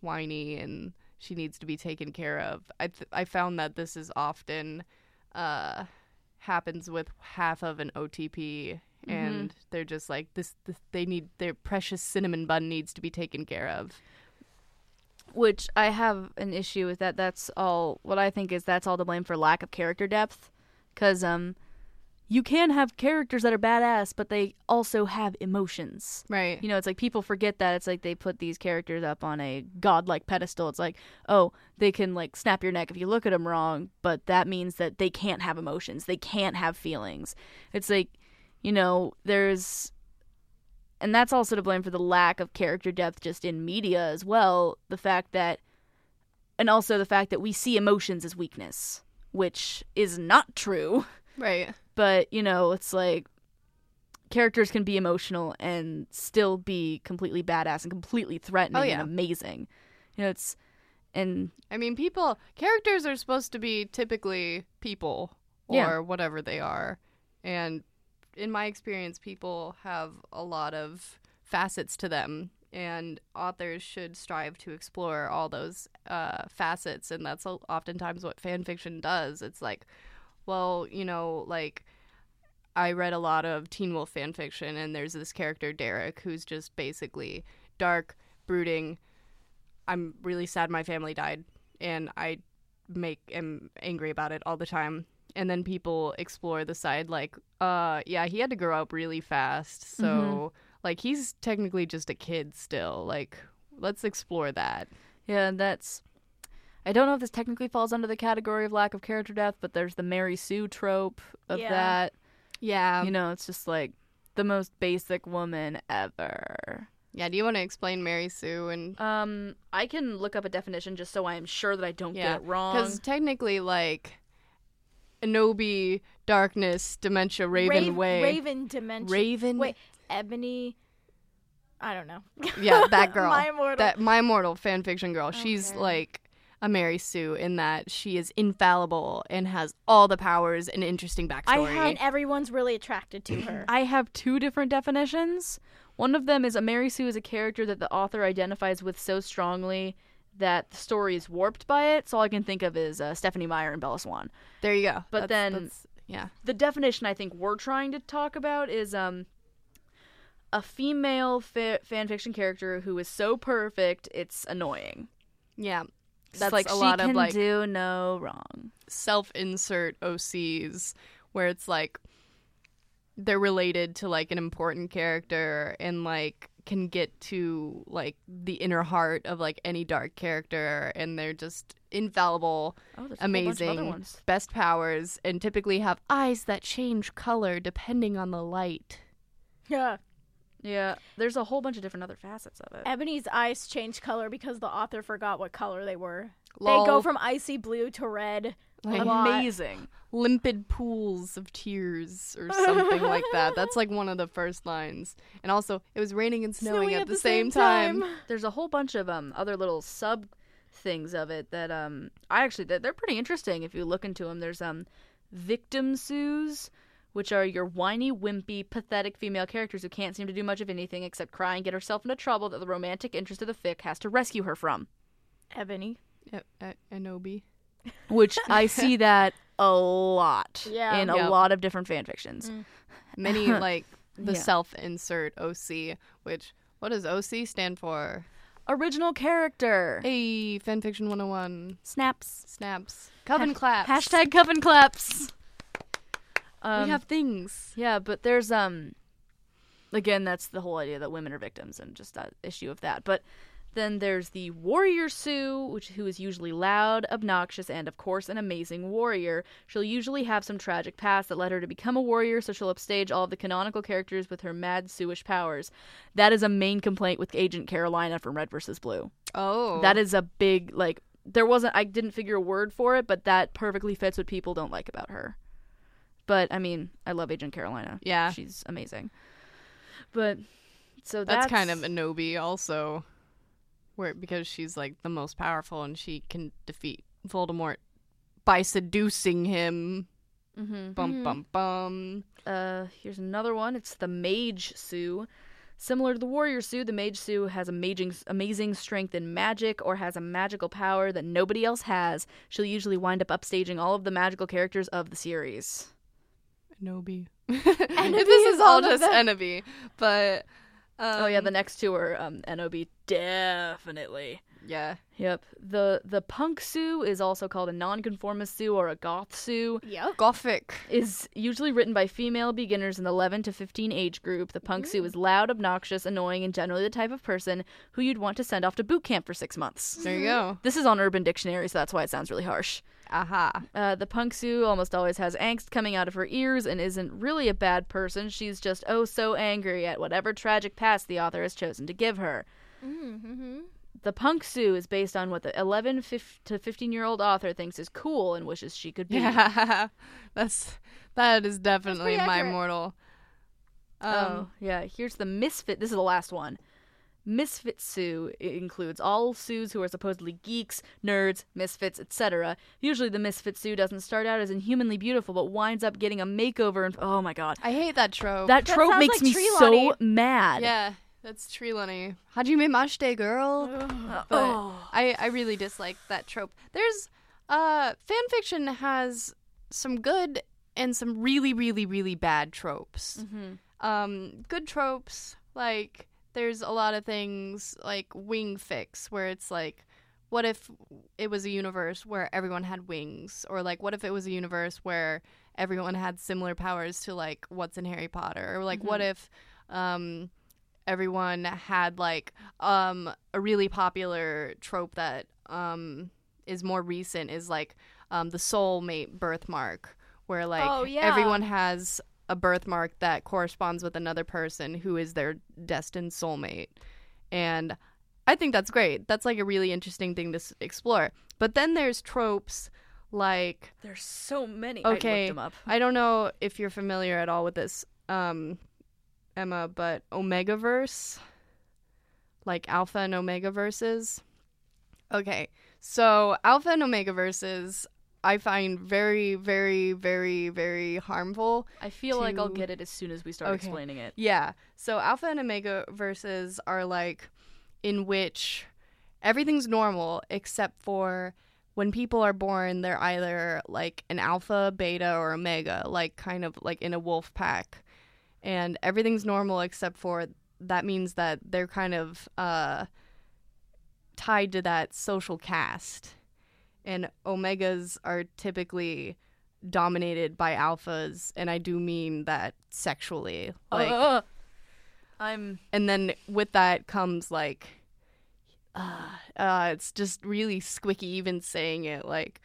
whiny and she needs to be taken care of. I th- I found that this is often uh happens with half of an OTP and they're just like this, this they need their precious cinnamon bun needs to be taken care of. which I have an issue with that. That's all. What I think is that's all to blame for lack of character depth, because um, you can have characters that are badass, but they also have emotions. Right. You know, it's like people forget that. It's like they put these characters up on a godlike pedestal. It's like, oh, they can like snap your neck if you look at them wrong, but that means that they can't have emotions. They can't have feelings. It's like, you know, there's and that's also to blame for the lack of character depth just in media as well. The fact that and also the fact that we see emotions as weakness, which is not true Right. But you know it's like characters can be emotional and still be completely badass and completely threatening Oh, yeah. and amazing you know it's and I mean, people, characters are supposed to be typically people or Yeah. whatever they are. And in my experience, people have a lot of facets to them. And authors should strive to explore all those uh, facets. And that's oftentimes what fan fiction does. It's like, well, you know, like I read a lot of Teen Wolf fan fiction, and there's this character, Derek, who's just basically dark, brooding, I'm really sad my family died, and I make am angry about it all the time. And then people explore the side like, uh, yeah, he had to grow up really fast, so like he's technically just a kid still. Like, let's explore that. yeah that's i don't know if this technically falls under the category of lack of character death, but there's the mary sue trope of Yeah. that Yeah, you know it's just like the most basic woman ever yeah. Do you want to explain Mary Sue and um i can look up a definition just so i am sure that i don't Yeah, get it wrong because technically, like, Anobi, Darkness, Dementia, Raven Rav- Way, Raven Dimension. Raven. Wait, Ebony. I don't know. yeah, that girl. My immortal. that my immortal fan fiction girl. She's like a Mary Sue in that she is infallible and has all the powers and interesting backstory. I and everyone's really attracted to her. I have two different definitions. One of them is a Mary Sue is a character that the author identifies with so strongly that the story is warped by it. So all I can think of is uh, Stephenie Meyer and Bella Swan. there you go. But That's- then- that's- yeah, The definition I think we're trying to talk about is um a female fa- fan fiction character who is so perfect it's annoying. Yeah. That's like a she lot can of like do no wrong. self-insert OCs where it's like they're related to like an important character and like can get to like the inner heart of like any dark character and they're just infallible, Oh, there's a whole other amazing, ones. best powers and typically have eyes that change color depending on the light. Yeah. Yeah, there's a whole bunch of different other facets of it. Ebony's eyes change color because the author forgot what color they were. Lol. They go from icy blue to red. Like. Amazing. limpid pools of tears or something like that. That's like one of the first lines. And also, it was raining and snowing, at, the, same, time. There's a whole bunch of um other little sub things of it that um I actually they're, they're pretty interesting if you look into them. There's um victim sues, which are your whiny, wimpy, pathetic female characters who can't seem to do much of anything except cry and get herself into trouble that the romantic interest of the fic has to rescue her from. Ebony. Yeah, uh, Anobi. Which I see that a lot Yeah. in a Yep. lot of different fan fictions. Many like the Yeah. self-insert OC, which what does OC stand for? Original character. Hey, fanfiction 101. Snaps. Snaps. Coven claps. Hashtag coven claps. Um, we have things. Yeah, but there's um again that's the whole idea that women are victims and just that issue of that. But then there's the warrior Sue, which who is usually loud, obnoxious, and of course an amazing warrior. She'll usually have some tragic past that led her to become a warrior, so she'll upstage all of the canonical characters with her mad Sueish powers. That is a main complaint with Agent Carolina from Red vs. Blue. Oh. That is a big like there wasn't I didn't figure a word for it, but that perfectly fits what people don't like about her. But I mean, I love Agent Carolina. Yeah. She's amazing. But so that's, that's, kind of a Anobi also. Where because she's like the most powerful and she can defeat Voldemort by seducing him. hmm Bum bum bum. Uh, here's another one. It's the Mage Sue. Similar to the Warrior Sue, the Mage Sue has amazing, amazing strength in magic or has a magical power that nobody else has. She'll usually wind up upstaging all of the magical characters of the series. Anobi. Enoby this is is all all just them. Enoby, but um, oh yeah, the next two are um, Nob definitely. Yeah. Yep. The the punk Sue is also called a nonconformist Sue or a goth Sue. Yep. Gothic. Is usually written by female beginners in the 11 to 15 age group. The punk Sue is loud, obnoxious, annoying, and generally the type of person who you'd want to send off to boot camp for six months. There you go. This is on Urban Dictionary, so that's why it sounds really harsh. Aha. Uh, the punk Sue almost always has angst coming out of her ears and isn't really a bad person. She's just oh so angry at whatever tragic past the author has chosen to give her. Mm-hmm. The punk Sue is based on what the 11 fif- to 15 year old author thinks is cool and wishes she could be. Yeah. That's that is definitely my accurate. mortal. Um, oh, yeah. Here's the misfit. This is the last one. Misfit Sue includes all Sues who are supposedly geeks, nerds, misfits, etc. Usually, the misfit Sue doesn't start out as inhumanly beautiful, but winds up getting a makeover. And oh my god, I hate that trope. that That trope makes like me Trelawney. so mad. yeah, that's Trelawney. Hajime Mashite, girl. But oh. I I really dislike that trope. There's uh fan fiction has some good and some really really really bad tropes. Mhm. Um good tropes like there's a lot of things like wing fics where it's like what if it was a universe where everyone had wings or like what if it was a universe where everyone had similar powers to like what's in Harry Potter or like what if um everyone had like um a really popular trope that um is more recent is like um the soulmate birthmark where like Oh, yeah. everyone has a birthmark that corresponds with another person who is their destined soulmate and i think that's great that's like a really interesting thing to s- explore but then there's tropes like There's so many. Okay. I looked them up. I don't know if you're familiar at all with this, um, Emma, but Omegaverse, like Alpha and Omega verses. Okay, so Alpha and Omega verses, I find very, very, very, very harmful. I feel like I'll get it as soon as we start Okay. explaining it. Yeah. So Alpha and Omega verses are like in which everything's normal except for when people are born, they're either like an alpha, beta, or omega, like kind of like in a wolf pack. And everything's normal except for that means that they're kind of uh, tied to that social caste. And omegas are typically dominated by alphas, and I do mean that sexually. Like, Uh, I'm and then with that comes like, uh, uh, it's just really squicky even saying it. Like,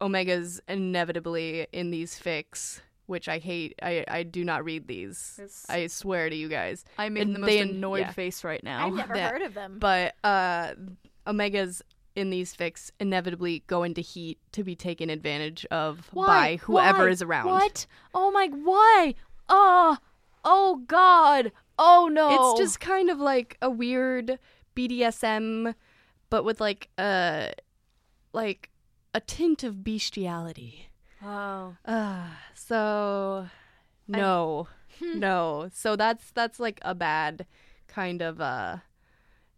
omegas inevitably in these fics, which I hate. I I do not read these. It's- I swear to you guys. I'm making And the most they- annoyed yeah. face right now. I've never that- heard of them. But uh, omegas in these fics inevitably go into heat to be taken advantage of by whoever Why? is around. What? Oh my! Why? Oh, oh God! Oh no! It's just kind of like a weird BDSM, but with like a like a tint of bestiality. oh. Uh, so no, no. So that's that's like a bad kind of uh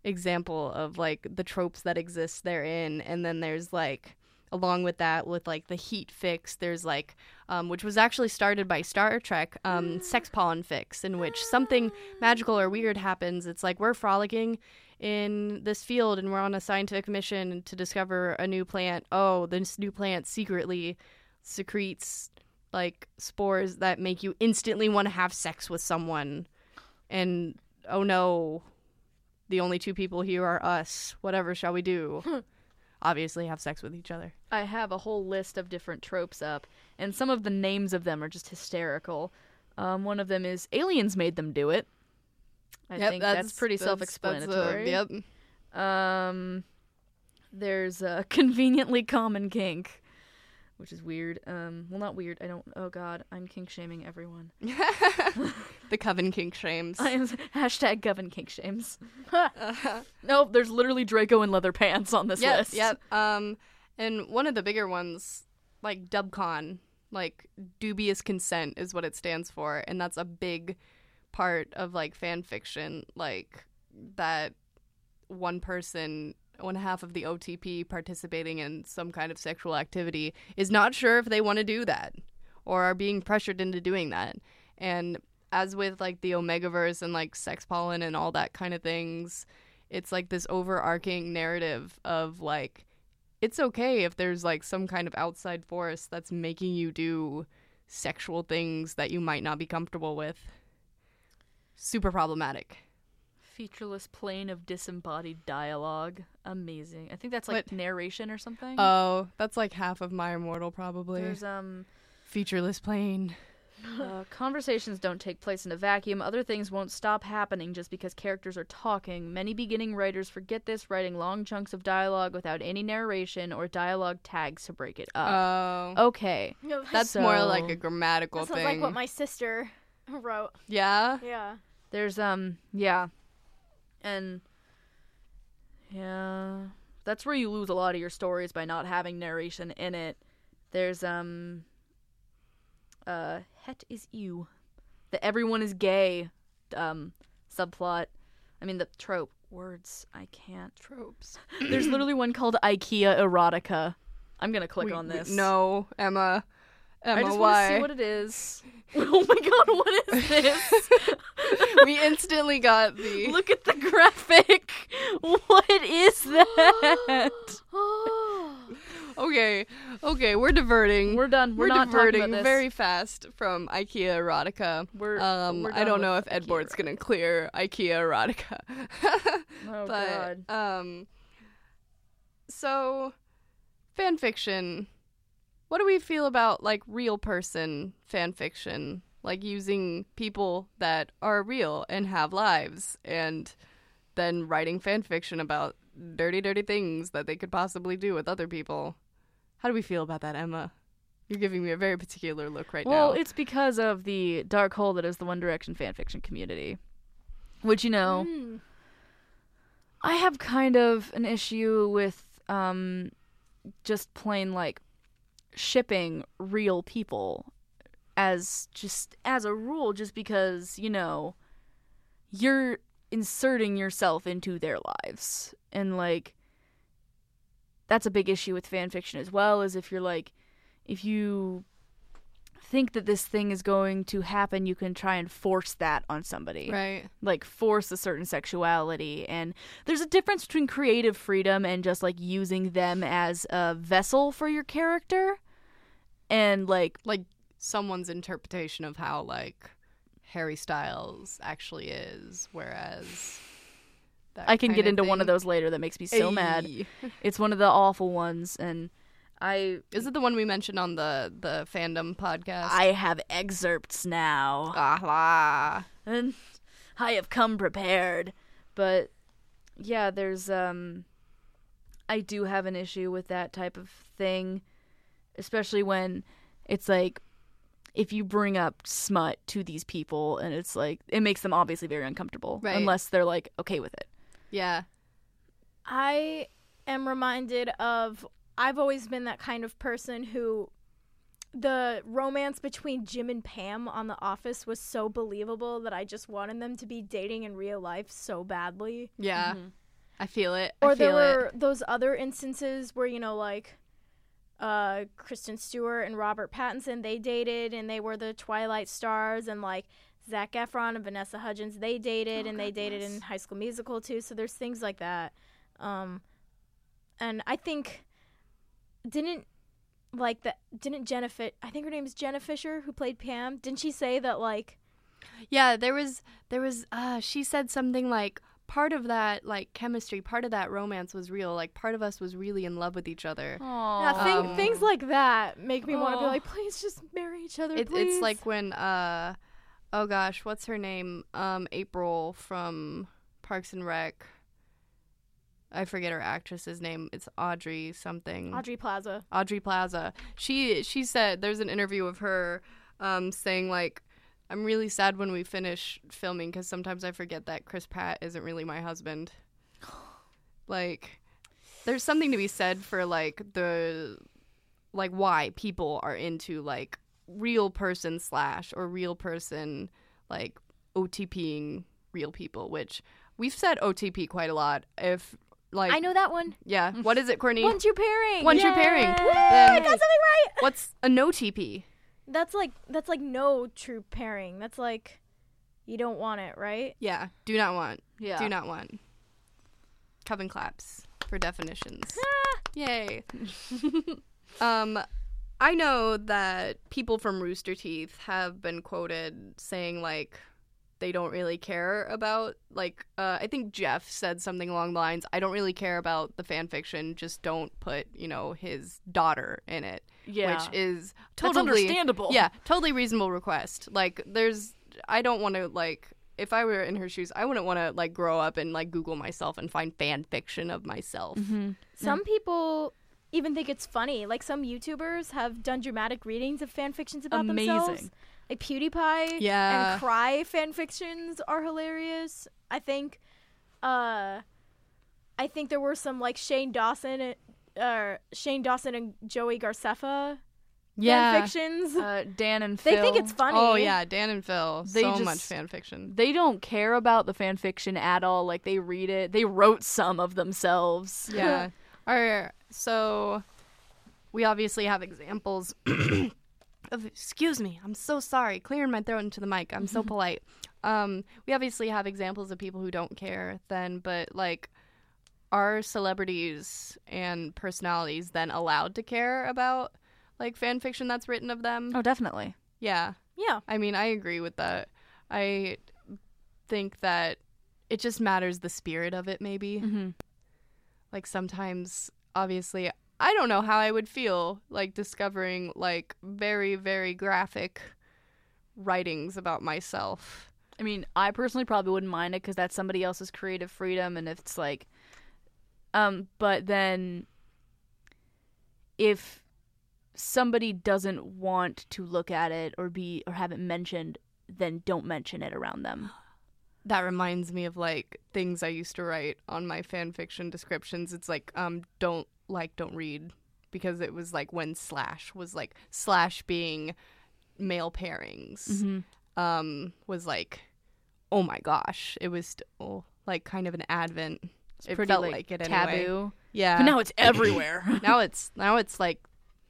example of like the tropes that exist therein, and then there's like along with that with like the heat fics there's like um, which was actually started by star trek um, sex pollen fics in which something magical or weird happens. It's like we're frolicking in this field and we're on a scientific mission to discover a new plant. Oh this new plant secretly secretes like spores that make you instantly want to have sex with someone and oh no the only two people here are us whatever shall we do obviously have sex with each other I have a whole list of different tropes up, and some of the names of them are just hysterical. Um, one of them is aliens made them do it. I think that's, pretty self-explanatory. yep Um, there's a conveniently common kink, which is weird. Um, well, not weird. I don't. Oh God, I'm kink shaming everyone. the coven kink shames I am hashtag coven kink shames. nope, there's literally Draco in leather pants on this yep list. yep um and one of the bigger ones like dubcon like dubious consent is what it stands for and that's a big part of like fan fiction like that one person one half of the otp participating in some kind of sexual activity is not sure if they want to do that or are being pressured into doing that and as with like the omegaverse and like sex pollen and all that kind of things it's like this overarching narrative of like it's okay if there's like some kind of outside force that's making you do sexual things that you might not be comfortable with. Super problematic. Featureless plane of disembodied dialogue. Amazing. I think that's like What? narration or something. Oh, that's like half of my immortal probably. There's um Featureless plane. uh, conversations don't take place in a vacuum. Other things won't stop happening just because characters are talking. Many beginning writers forget this, writing long chunks of dialogue without any narration or dialogue tags to break it up. Oh. okay. No, that's more so- like a grammatical that sounds thing. like what my sister wrote. yeah. Yeah. There's um yeah. And yeah, that's where you lose a lot of your stories by not having narration in it. There's um uh het is you. The everyone is gay um subplot. I mean the trope words I can't. Tropes. There's literally one called IKEA erotica. I'm going to click We- on we- this. no, Emma. Emma, I just want to see what it is. Oh my god, what is this? we instantly got the Look at the graphic. What is that? Okay, okay, we're diverting. We're done. We're, We're not diverting talking about this. very fast from IKEA erotica. We're- um, we're I don't know if Ed Board's gonna clear IKEA erotica. Oh but god. um, so fan fiction. What do we feel about like real person fan fiction? Like using people that are real and have lives, and then writing fan fiction about dirty, dirty things that they could possibly do with other people. How do we feel about that, Emma? You're giving me a very particular look right Well, now. Well, it's because of the dark hole that is the One Direction fanfiction community. Which you know, Mm. I have kind of an issue with um just plain like shipping real people as just as a rule just because, you know, you're inserting yourself into their lives. And like that's a big issue with fan fiction as well is if you're like if you think that this thing is going to happen, you can try and force that on somebody. Right. Like force a certain sexuality. And there's a difference between creative freedom and just like using them as a vessel for your character. And like Like someone's interpretation of how like Harry Styles actually is, whereas that I can get into one of those later that makes me so mad. It's one of the awful ones and I Is it the one we mentioned on the the fandom podcast? I have excerpts now. ah la. and I have come prepared. But yeah, there's um I do have an issue with that type of thing, especially when it's like if you bring up smut to these people and it's like it makes them obviously very uncomfortable Right. unless they're like okay with it. Yeah. I am reminded of I've always been that kind of person who the romance between Jim and Pam on The Office was so believable that I just wanted them to be dating in real life so badly. Yeah. Mhm. I feel it. Or I there feel were it. those other instances where you know like uh Kristen Stewart and Robert Pattinson they dated and they were the Twilight stars and like Zac Efron and Vanessa Hudgens they dated Oh, and they dated in High School Musical too. So there's things like that. Um and I think didn't like that didn't Jenna Fi- I think her name is Jenna Fischer who played Pam. Didn't she say that like Yeah, there was there was uh she said something like part of that like chemistry, part of that romance was real. Like part of us was really in love with each other. yeah, thing, Um, things like that make me want to be like please just marry each other It, please it's like when uh oh gosh, what's her name? Um April from Parks and Rec. I forget her actress's name. It's Audrey something. Audrey Plaza Audrey Plaza. She she said there's an interview of her um, saying like I'm really sad when we finish filming because sometimes I forget that Chris Pratt isn't really my husband. Like there's something to be said for like the like why people are into like real person slash or real person like OTPing real people, which we've said OTP quite a lot. If like I know that one. yeah, what is it, Courtney? One true pairing. One true pairing. Woo, I got something right. What's a no TP? That's like that's like no true pairing. That's like you don't want it, right? Yeah, do not want. Yeah. Do not want. Coven claps for definitions. Yay. um, I know that people from Rooster Teeth have been quoted saying like they don't really care about like uh, I think Geoff said something along the lines I don't really care about the fan fiction just don't put you know his daughter in it Yeah. which is That's totally understandable. yeah totally reasonable request like there's I don't want to like if I were in her shoes I wouldn't want to like grow up and like Google myself and find fan fiction of myself Mm-hmm. Some people even think it's funny. Like some YouTubers have done dramatic readings of fan fictions about themselves. Amazing. Like PewDiePie Yeah. and Cry fan fictions are hilarious. I think uh I think there were some like Shane Dawson and uh, Shane Dawson and Joey Graceffa yeah fan fictions. Uh, Dan and they think it's funny. oh yeah Dan and Phil They so just- much fan fiction They don't care about the fan fiction at all. Like they read it. They wrote some of themselves. yeah all right so we obviously have examples of excuse me i'm so sorry clearing my throat into the mic i'm so polite um we obviously have examples of people who don't care then but like are celebrities and personalities then allowed to care about like fan fiction that's written of them Oh, definitely. yeah Yeah. I mean, I agree with that. I think that it just matters the spirit of it, maybe. Mm-hmm. Like sometimes, obviously, I don't know how I would feel like discovering like very, very graphic writings about myself. I mean, I personally probably wouldn't mind it because that's somebody else's creative freedom, and if it's like, um, but then if somebody doesn't want to look at it or be or have it mentioned, then don't mention it around them. That reminds me of like things I used to write on my fan fiction descriptions. It's like, um, don't like, don't read, because it was like when slash was like slash being male pairings. Mm-hmm. um, was like, oh my gosh, it was still like kind of an advent. it Pretty felt like, like, it anyway. taboo, Yeah. but now it's everywhere. now it's now it's like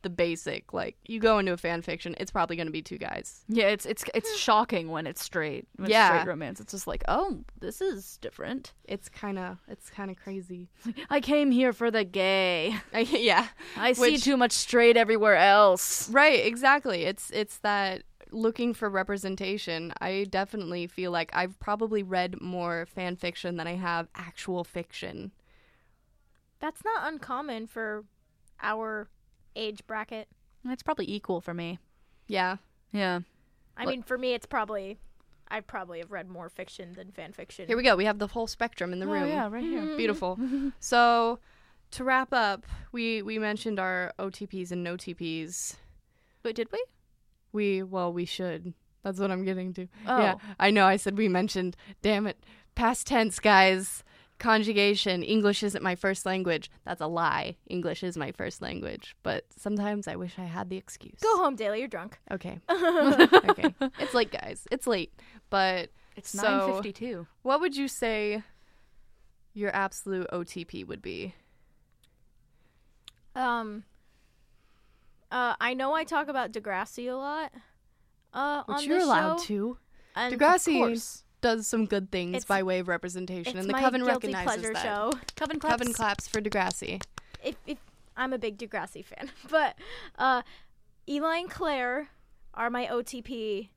the basic. Like you go into a fan fiction, it's probably going to be two guys. Yeah, it's it's it's shocking when it's straight. When Yeah. it's straight romance. It's just like, oh, this is different. It's kind of it's kind of crazy. I came here for the gay. yeah. I see Which- too much straight everywhere else. Right, exactly. It's it's that looking for representation. I definitely feel like I've probably read more fan fiction than I have actual fiction. That's not uncommon for our age bracket. It's probably equal for me. Yeah. Yeah. I What- mean, for me, it's probably I probably have read more fiction than fan fiction. Here we go. We have the whole spectrum in the oh, room. Oh, yeah, right here. Mm-hmm. Beautiful. so, to wrap up, we we mentioned our OTPs and no TPs. Wait, did we? We well, we should. That's what I'm getting to. Oh. Yeah, I know. I said we mentioned. Damn it, past tense, guys. Conjugation. English isn't my first language. That's a lie. English is my first language. But sometimes I wish I had the excuse. Go home, Daly. You're drunk. Okay. okay. It's late, guys. It's late. But It's So- nine fifty two. what would you say your absolute OTP would be? Um. Uh, I know I talk about Degrassi a lot. Uh, Which on you're allowed show, to. and of Degrassi course, Does some good things It's- by way of representation, and the my Coven guilty recognizes pleasure that. show. Coven claps. Coven claps for Degrassi. if, if I'm a big Degrassi fan, but uh, Eli and Claire are my OTP.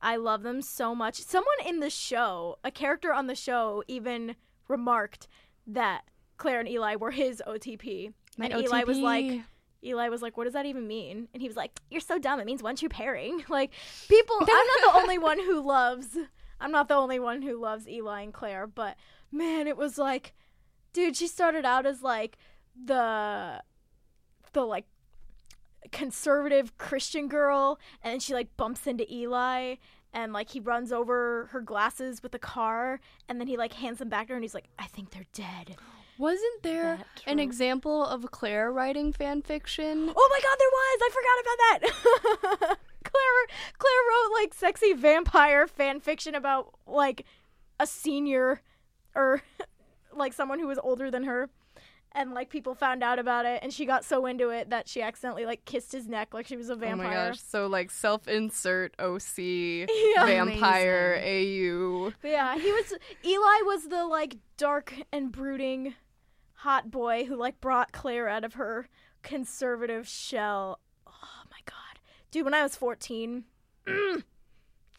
I love them so much. Someone in the show, a character on the show, even remarked that Claire and Eli were his OTP. My and Eli was like, OTP. Eli was like, "What does that even mean?" And he was like, "You're so dumb. It means one-two pairing." Like people, I'm not the only one who loves. I'm not the only one who loves Eli and Claire, but man, it was like, dude, she started out as like the, the like conservative Christian girl, and then she like bumps into Eli. And like he runs over her glasses with the car, and then he like hands them back to her, and he's like, "I think they're dead." Wasn't there an example of Claire writing fan fiction? Oh my god, there was! I forgot about that. Claire Claire wrote like sexy vampire fan fiction about like a senior or like someone who was older than her. And like people found out about it and she got so into it that she accidentally like kissed his neck like she was a vampire. Oh my gosh! So like self-insert OC Yeah. vampire AU. But yeah, he was Eli was the like dark and brooding hot boy who like brought Claire out of her conservative shell. My god. Dude, when I was 14,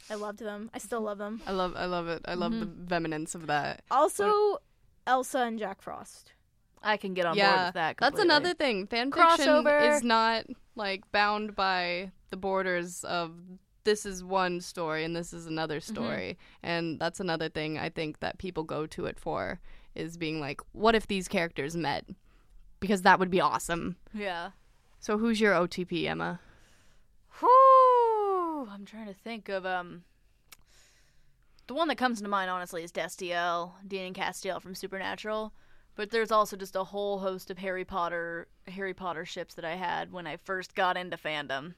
I loved them. I still love them. I love I love it. I love the mm-hmm. vehemence of that. Also, Elsa and Jack Frost. I can get on board with that. that's another thing. Fan fiction is not like bound by the borders of this is one story and this is another mm-hmm. story, and that's another thing I think that people go to it for is being like, what if these characters met? Because that would be awesome. Yeah. So who's your OTP, Emma? I'm trying to think of um. The one that comes to mind, honestly, is Destiel, Dean and Castiel from Supernatural. But there's also just a whole host of Harry Potter Harry Potter ships that I had when I first got into fandom.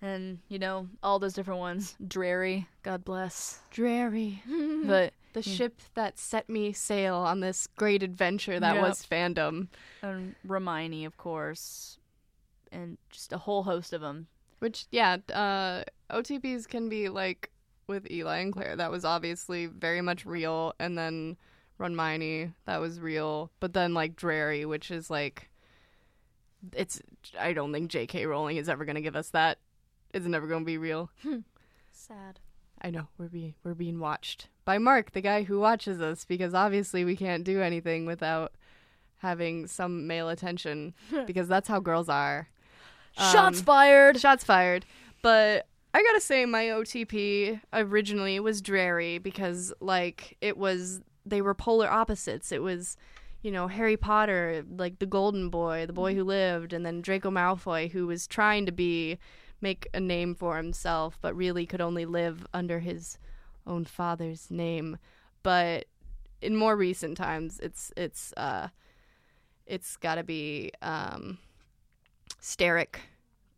And, you know, all those different ones. Drarry, God bless. Drarry. But The ship that set me sail on this great adventure that Yep. was fandom. um, Hermione, of course. And just a whole host of them. Which, yeah, uh, OTPs can be like with Eli and Claire. That was obviously very much real. And then Romione, that was real. But then, like, Drarry, which is like. It's. I don't think J.K. Rowling is ever going to give us that. It's never going to be real. Sad. I know we're being we're being watched by Mark, the guy who watches us, because obviously we can't do anything without having some male attention, because that's how girls are. Shots Um, fired! Shots fired. But I gotta say, my OTP originally was Drarry because, like, it was they were polar opposites. It was, you know, Harry Potter, like the Golden Boy, the boy who lived, and then Draco Malfoy, who was trying to be make a name for himself, but really could only live under his own father's name. But in more recent times, it's it's uh, it's got to be um, Sterek,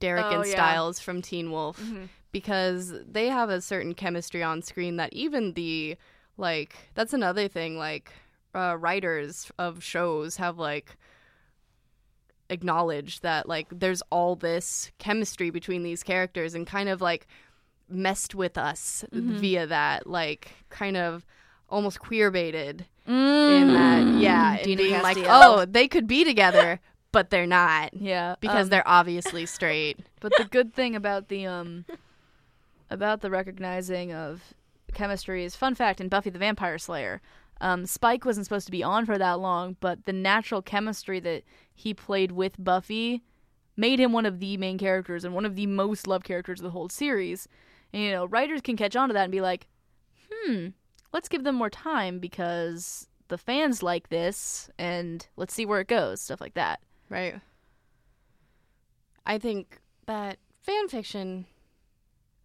Derek Oh, and yeah. Stiles from Teen Wolf Mhm. because they have a certain chemistry on screen that even the like that's another thing like uh, writers of shows have like acknowledged that like there's all this chemistry between these characters and kind of like messed with us via that like kind of almost queer baited in that yeah Dina being like oh they could be together but they're not Yeah, because um, they're obviously straight But the good thing about the um about the recognizing of chemistry is fun fact in Buffy the Vampire Slayer. Um, Spike wasn't supposed to be on for that long, but the natural chemistry that he played with Buffy made him one of the main characters and one of the most loved characters of the whole series. And you know, writers can catch on to that and be like, "Hmm, let's give them more time because the fans like this, and let's see where it goes." Stuff like that. Right? I think that fan fiction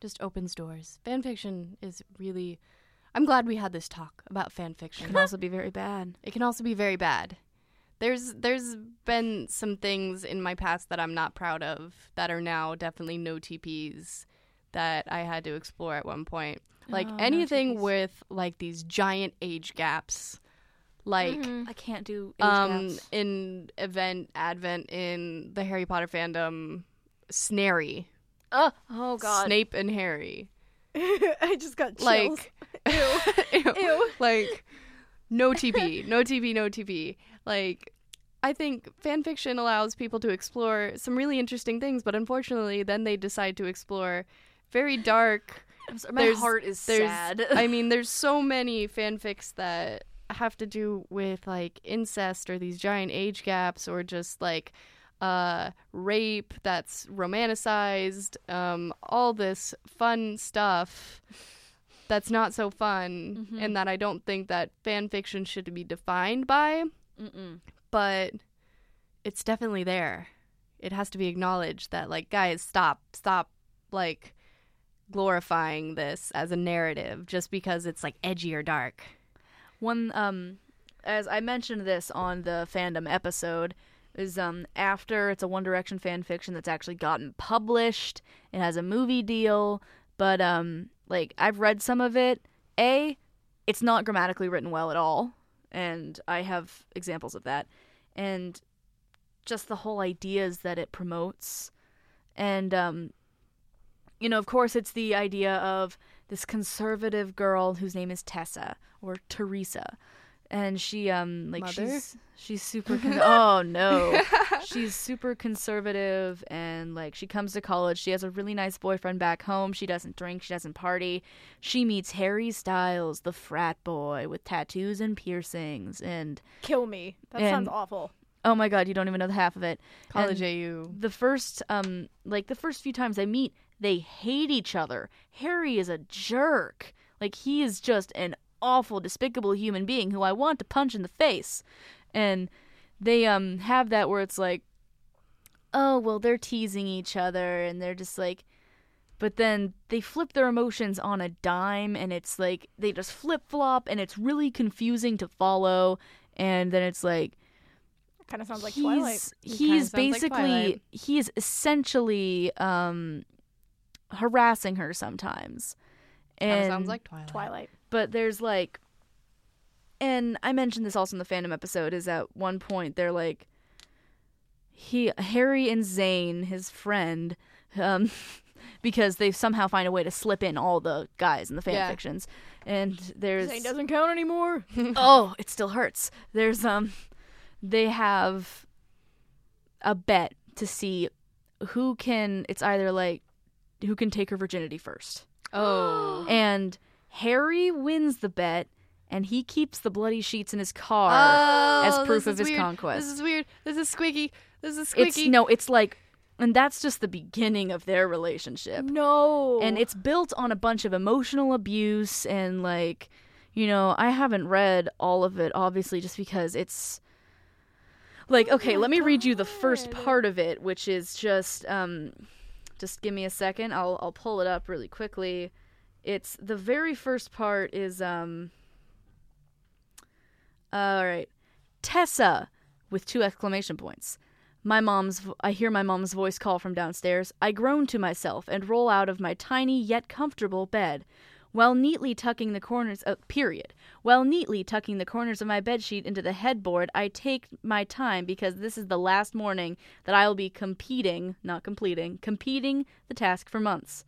just opens doors. Fan fiction is really i'm glad we had this talk about fan fiction. Can also be very bad. it can also be very bad. There's there's been some things in my past that i'm not proud of that are now definitely no tps that i had to explore at one point. Like Oh, anything TPs. with like these giant age gaps like I can't do age um gaps. in event advent in the harry potter fandom Snarry Oh, oh God. snape and harry I just got chills. like ew. Ew. like no TP, no TP, no TP. Like I think fan fiction allows people to explore some really interesting things, but unfortunately, then they decide to explore very dark. I'm sorry, my there's- heart is There's, sad. I mean, there's so many fanfics that have to do with like incest or these giant age gaps or just like uh rape that's romanticized um all this fun stuff that's not so fun Mhm. and that I don't think that fan fiction should be defined by Mm-mm. but it's definitely there. It has to be acknowledged that like guys stop stop like glorifying this as a narrative just because it's like edgy or dark. One um, as I mentioned this on the fandom episode, is um after it's a One Direction fan fiction that's actually gotten published. It has a movie deal, but um like I've read some of it. A, it's not grammatically written well at all, and I have examples of that. And just the whole ideas that it promotes, and um, you know, of course, it's the idea of this conservative girl whose name is Tessa or Teresa, and she um like Mother? she's she's super con- oh no she's super conservative and like she comes to college she has a really nice boyfriend back home she doesn't drink she doesn't party she meets Harry Styles the frat boy with tattoos and piercings and Kill me. That And- sounds awful. oh my god you don't even know the half of it College And- AU. the first um like the first few times I meet they hate each other harry is a jerk like he is just an awful despicable human being who i want to punch in the face and they um have that where it's like oh well they're teasing each other and they're just like but then they flip their emotions on a dime and it's like they just flip flop and it's really confusing to follow and then it's like Kind of sounds like he's, Twilight. He's sounds like basically Twilight. he is essentially um harassing her sometimes. And sounds like Twilight. Twilight. but there's like and I mentioned this also in the fandom episode is at one point they're like he Harry and Zayn, his friend, um because they somehow find a way to slip in all the guys in the fan Yeah. fictions. And there's Zayn doesn't count anymore. oh, it still hurts. There's um they have a bet to see who can it's either like who can take her virginity first. Oh. And Harry wins the bet and he keeps the bloody sheets in his car Oh, as proof of his weird. conquest. This is weird. This is squeaky. This is squeaky. it's squeaky. no, it's like and that's just the beginning of their relationship. No. and it's built on a bunch of emotional abuse and like you know i haven't read all of it obviously just because it's like okay my let me read you the first part of it which is just um just give me a second i'll i'll pull it up really quickly it's the very first part is um all right tessa with two exclamation points my mom's I hear my mom's voice call from downstairs. I groan to myself and roll out of my tiny yet comfortable bed. While neatly tucking the corners of period. While neatly tucking the corners of my bedsheet into the headboard, I take my time because this is the last morning that I will be competing, not completing, competing the task for months.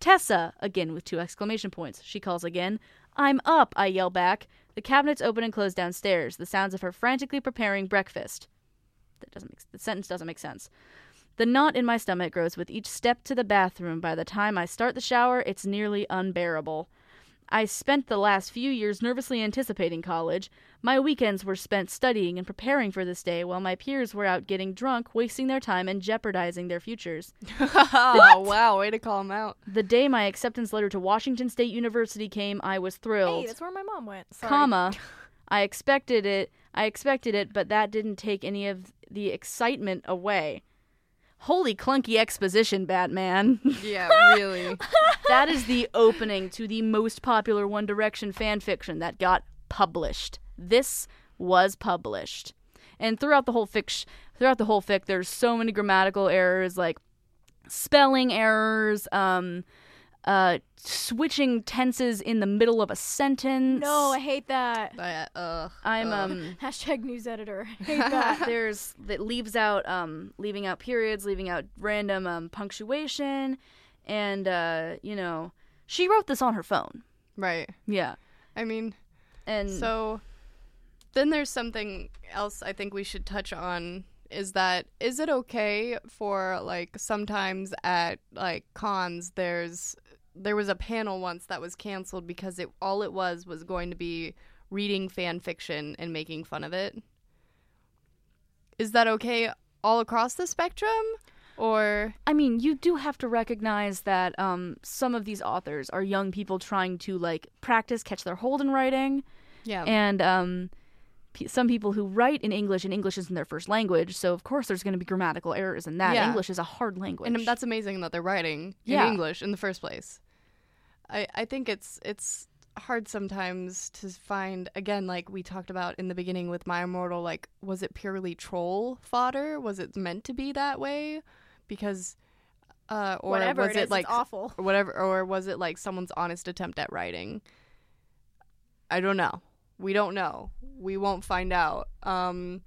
Tessa, again with two exclamation points. She calls again. I'm up, I yell back. The cabinets open and close downstairs, the sounds of her frantically preparing breakfast. That doesn't make the sentence doesn't make sense. The knot in my stomach grows with each step to the bathroom. By the time I start the shower, it's nearly unbearable. I spent the last few years nervously anticipating college. My weekends were spent studying and preparing for this day, while my peers were out getting drunk, wasting their time, and jeopardizing their futures. oh, wow, way to call him out. The day my acceptance letter to Washington State University came, I was thrilled. Hey, that's where my mom went. Sorry. comma i expected it i expected it but that didn't take any of the excitement away holy clunky exposition batman. Yeah, really. that is the opening to the most popular one direction fan fiction that got published. This was published. And throughout the whole fic throughout the whole fic there's so many grammatical errors like spelling errors um uh switching tenses in the middle of a sentence No, I hate that. But, uh, i'm uh, um Hashtag news editor. Hate that. there's that leaves out um leaving out periods leaving out random um punctuation and uh you know she wrote this on her phone right. yeah I mean, and So then there's something else I think we should touch on is that is it okay for like sometimes at like cons there's there was a panel once that was canceled because it all it was was going to be reading fan fiction and making fun of it. Is that okay all across the spectrum or I mean, you do have to recognize that um, some of these authors are young people trying to like practice, catch their hold in writing, yeah. and um, some people who write in English and English isn't their first language, so of course there's going to be grammatical errors in that. Yeah. English is a hard language. and that's amazing that they're writing Yeah. in English in the first place. I I think it's it's hard sometimes to find again like we talked about in the beginning with My Immortal like was it purely troll fodder? Was it meant to be that way? Because uh or Whatever was it it, is, like awful. or whatever or was it like someone's honest attempt at writing? I don't know. We don't know. We won't find out. Um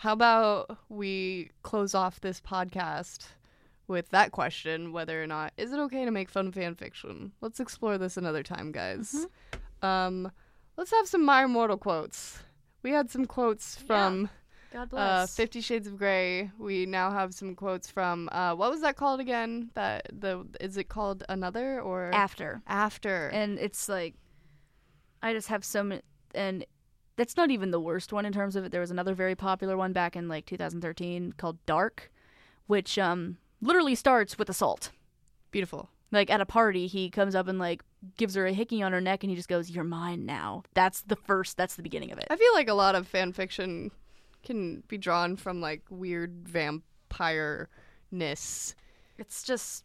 how about we close off this podcast with that question whether or not is it okay to make fun fan fiction? Let's explore this another time, guys. Um let's have some My Immortal quotes. We had some quotes from God uh, Fifty Shades of Grey. We now have some quotes from uh, what was that called again? That the is it called another or after. after? and it's like I just have so many, and that's not even the worst one in terms of it. There was another very popular one back in like 2013 called Dark, which um literally starts with assault. Beautiful. Like at a party, he comes up and like gives her a hickey on her neck, and he just goes, "You're mine now." That's the first. That's the beginning of it. I feel like a lot of fan fiction can be drawn from like weird vampire ness It's just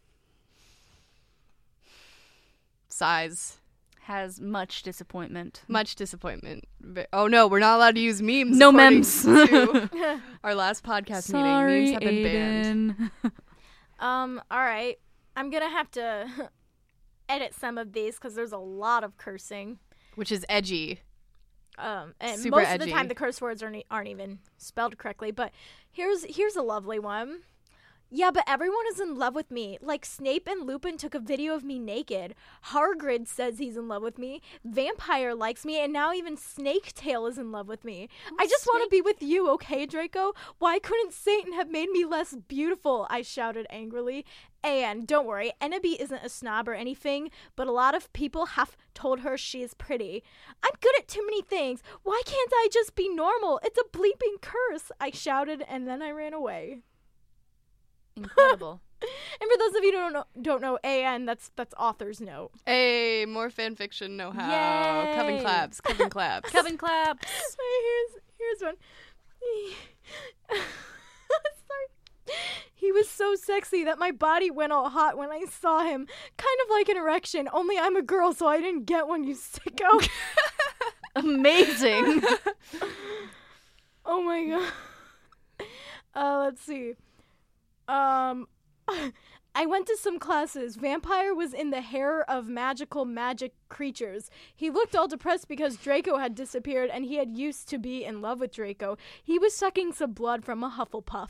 size. has much disappointment. Much disappointment. Oh no, we're not allowed to use memes. No memes. our last podcast Sorry, meeting. Memes have been banned. Um, all right. I'm gonna have to edit some of these because there's a lot of cursing. Which is edgy. Um, and Super most of the time the curse words aren't, aren't even spelled correctly. But here's here's a lovely one. Yeah, but everyone is in love with me. Like Snape and Lupin took a video of me naked. Hargrid says he's in love with me. Vampire likes me, and now even Snaketail is in love with me. I just want to be with you, okay, Draco? Why couldn't Satan have made me less beautiful? I shouted angrily. And don't worry, Enoby isn't a snob or anything, but a lot of people have told her she is pretty. I'm good at too many things. Why can't I just be normal? It's a bleeping curse, I shouted, and then I ran away. Incredible. And for those of you who don't know, don't know AN, that's that's author's note. Hey, more fan fiction know how. Coven Yay. claps. Coven claps. Coven claps. here's here's one. Sorry. He was so sexy that my body went all hot when I saw him. Kind of like an erection, only I'm a girl, so I didn't get one, you sicko. Amazing. oh my god. Uh, let's see. Um, I went to some classes. Vampire was in the hair of magical magic creatures. He looked all depressed because Draco had disappeared and he had used to be in love with Draco. He was sucking some blood from a Hufflepuff.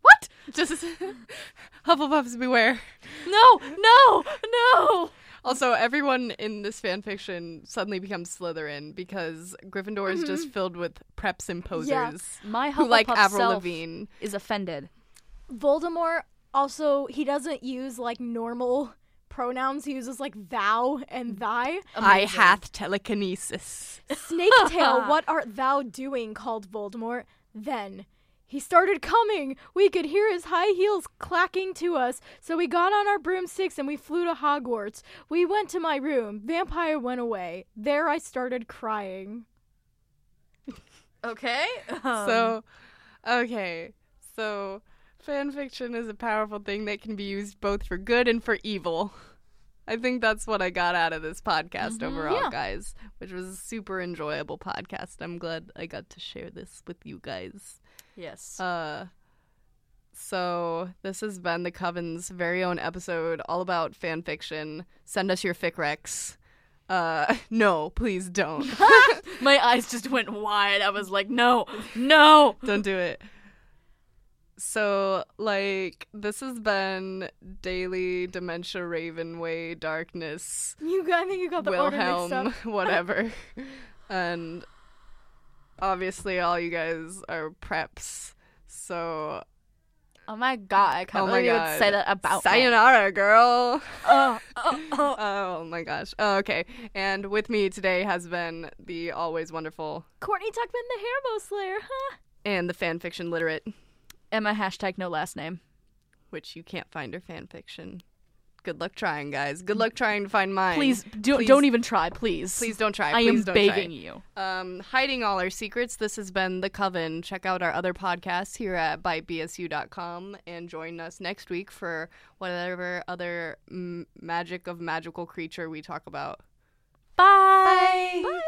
What? Just Hufflepuffs beware. No, no, no. Also, everyone in this fan fiction suddenly becomes Slytherin because Gryffindor is just filled with preps and posers My who Hufflepuff like Avril self Lavigne. is offended. Voldemort also he doesn't use like normal pronouns. He uses like thou and thy. I hath telekinesis. Snake tail, what art thou doing? called Voldemort. Then he started coming. We could hear his high heels clacking to us, so we got on our broomsticks and we flew to Hogwarts. We went to my room. Vampire went away. There I started crying. Okay. Um, So, okay. So, fan fiction is a powerful thing that can be used both for good and for evil. I think that's what I got out of this podcast overall, Yeah. guys, which was a super enjoyable podcast. I'm glad I got to share this with you guys. yes. Uh so this has been the Coven's very own episode all about fan fiction. Send us your fic recs. Uh no, please don't. My eyes just went wide. I was like, no, no. Don't do it. So, like, this has been Daly Dementia Ravenway Darkness You got, I think you got the order mixed Wilhelm, up. whatever. and obviously, all you guys are preps. So, Oh my god, I can't oh believe you would say that about me. Sayonara, girl. Oh, oh, oh. Oh my gosh. Oh, okay. And with me today has been the always wonderful Courtney Tuckman, the Hairbow Slayer. Huh? and the fanfiction literate, Emma hashtag no last name. which you can't find her fanfiction. Good luck trying, guys. Good luck trying to find mine. Please, do, Please- don't even try, please. please don't try. I Please am don't begging try. you. Um, hiding all our secrets. This has been the Coven. Check out our other podcasts here at bitebsu.com and join us next week for whatever other m- magic of magical creature we talk about. Bye. Bye.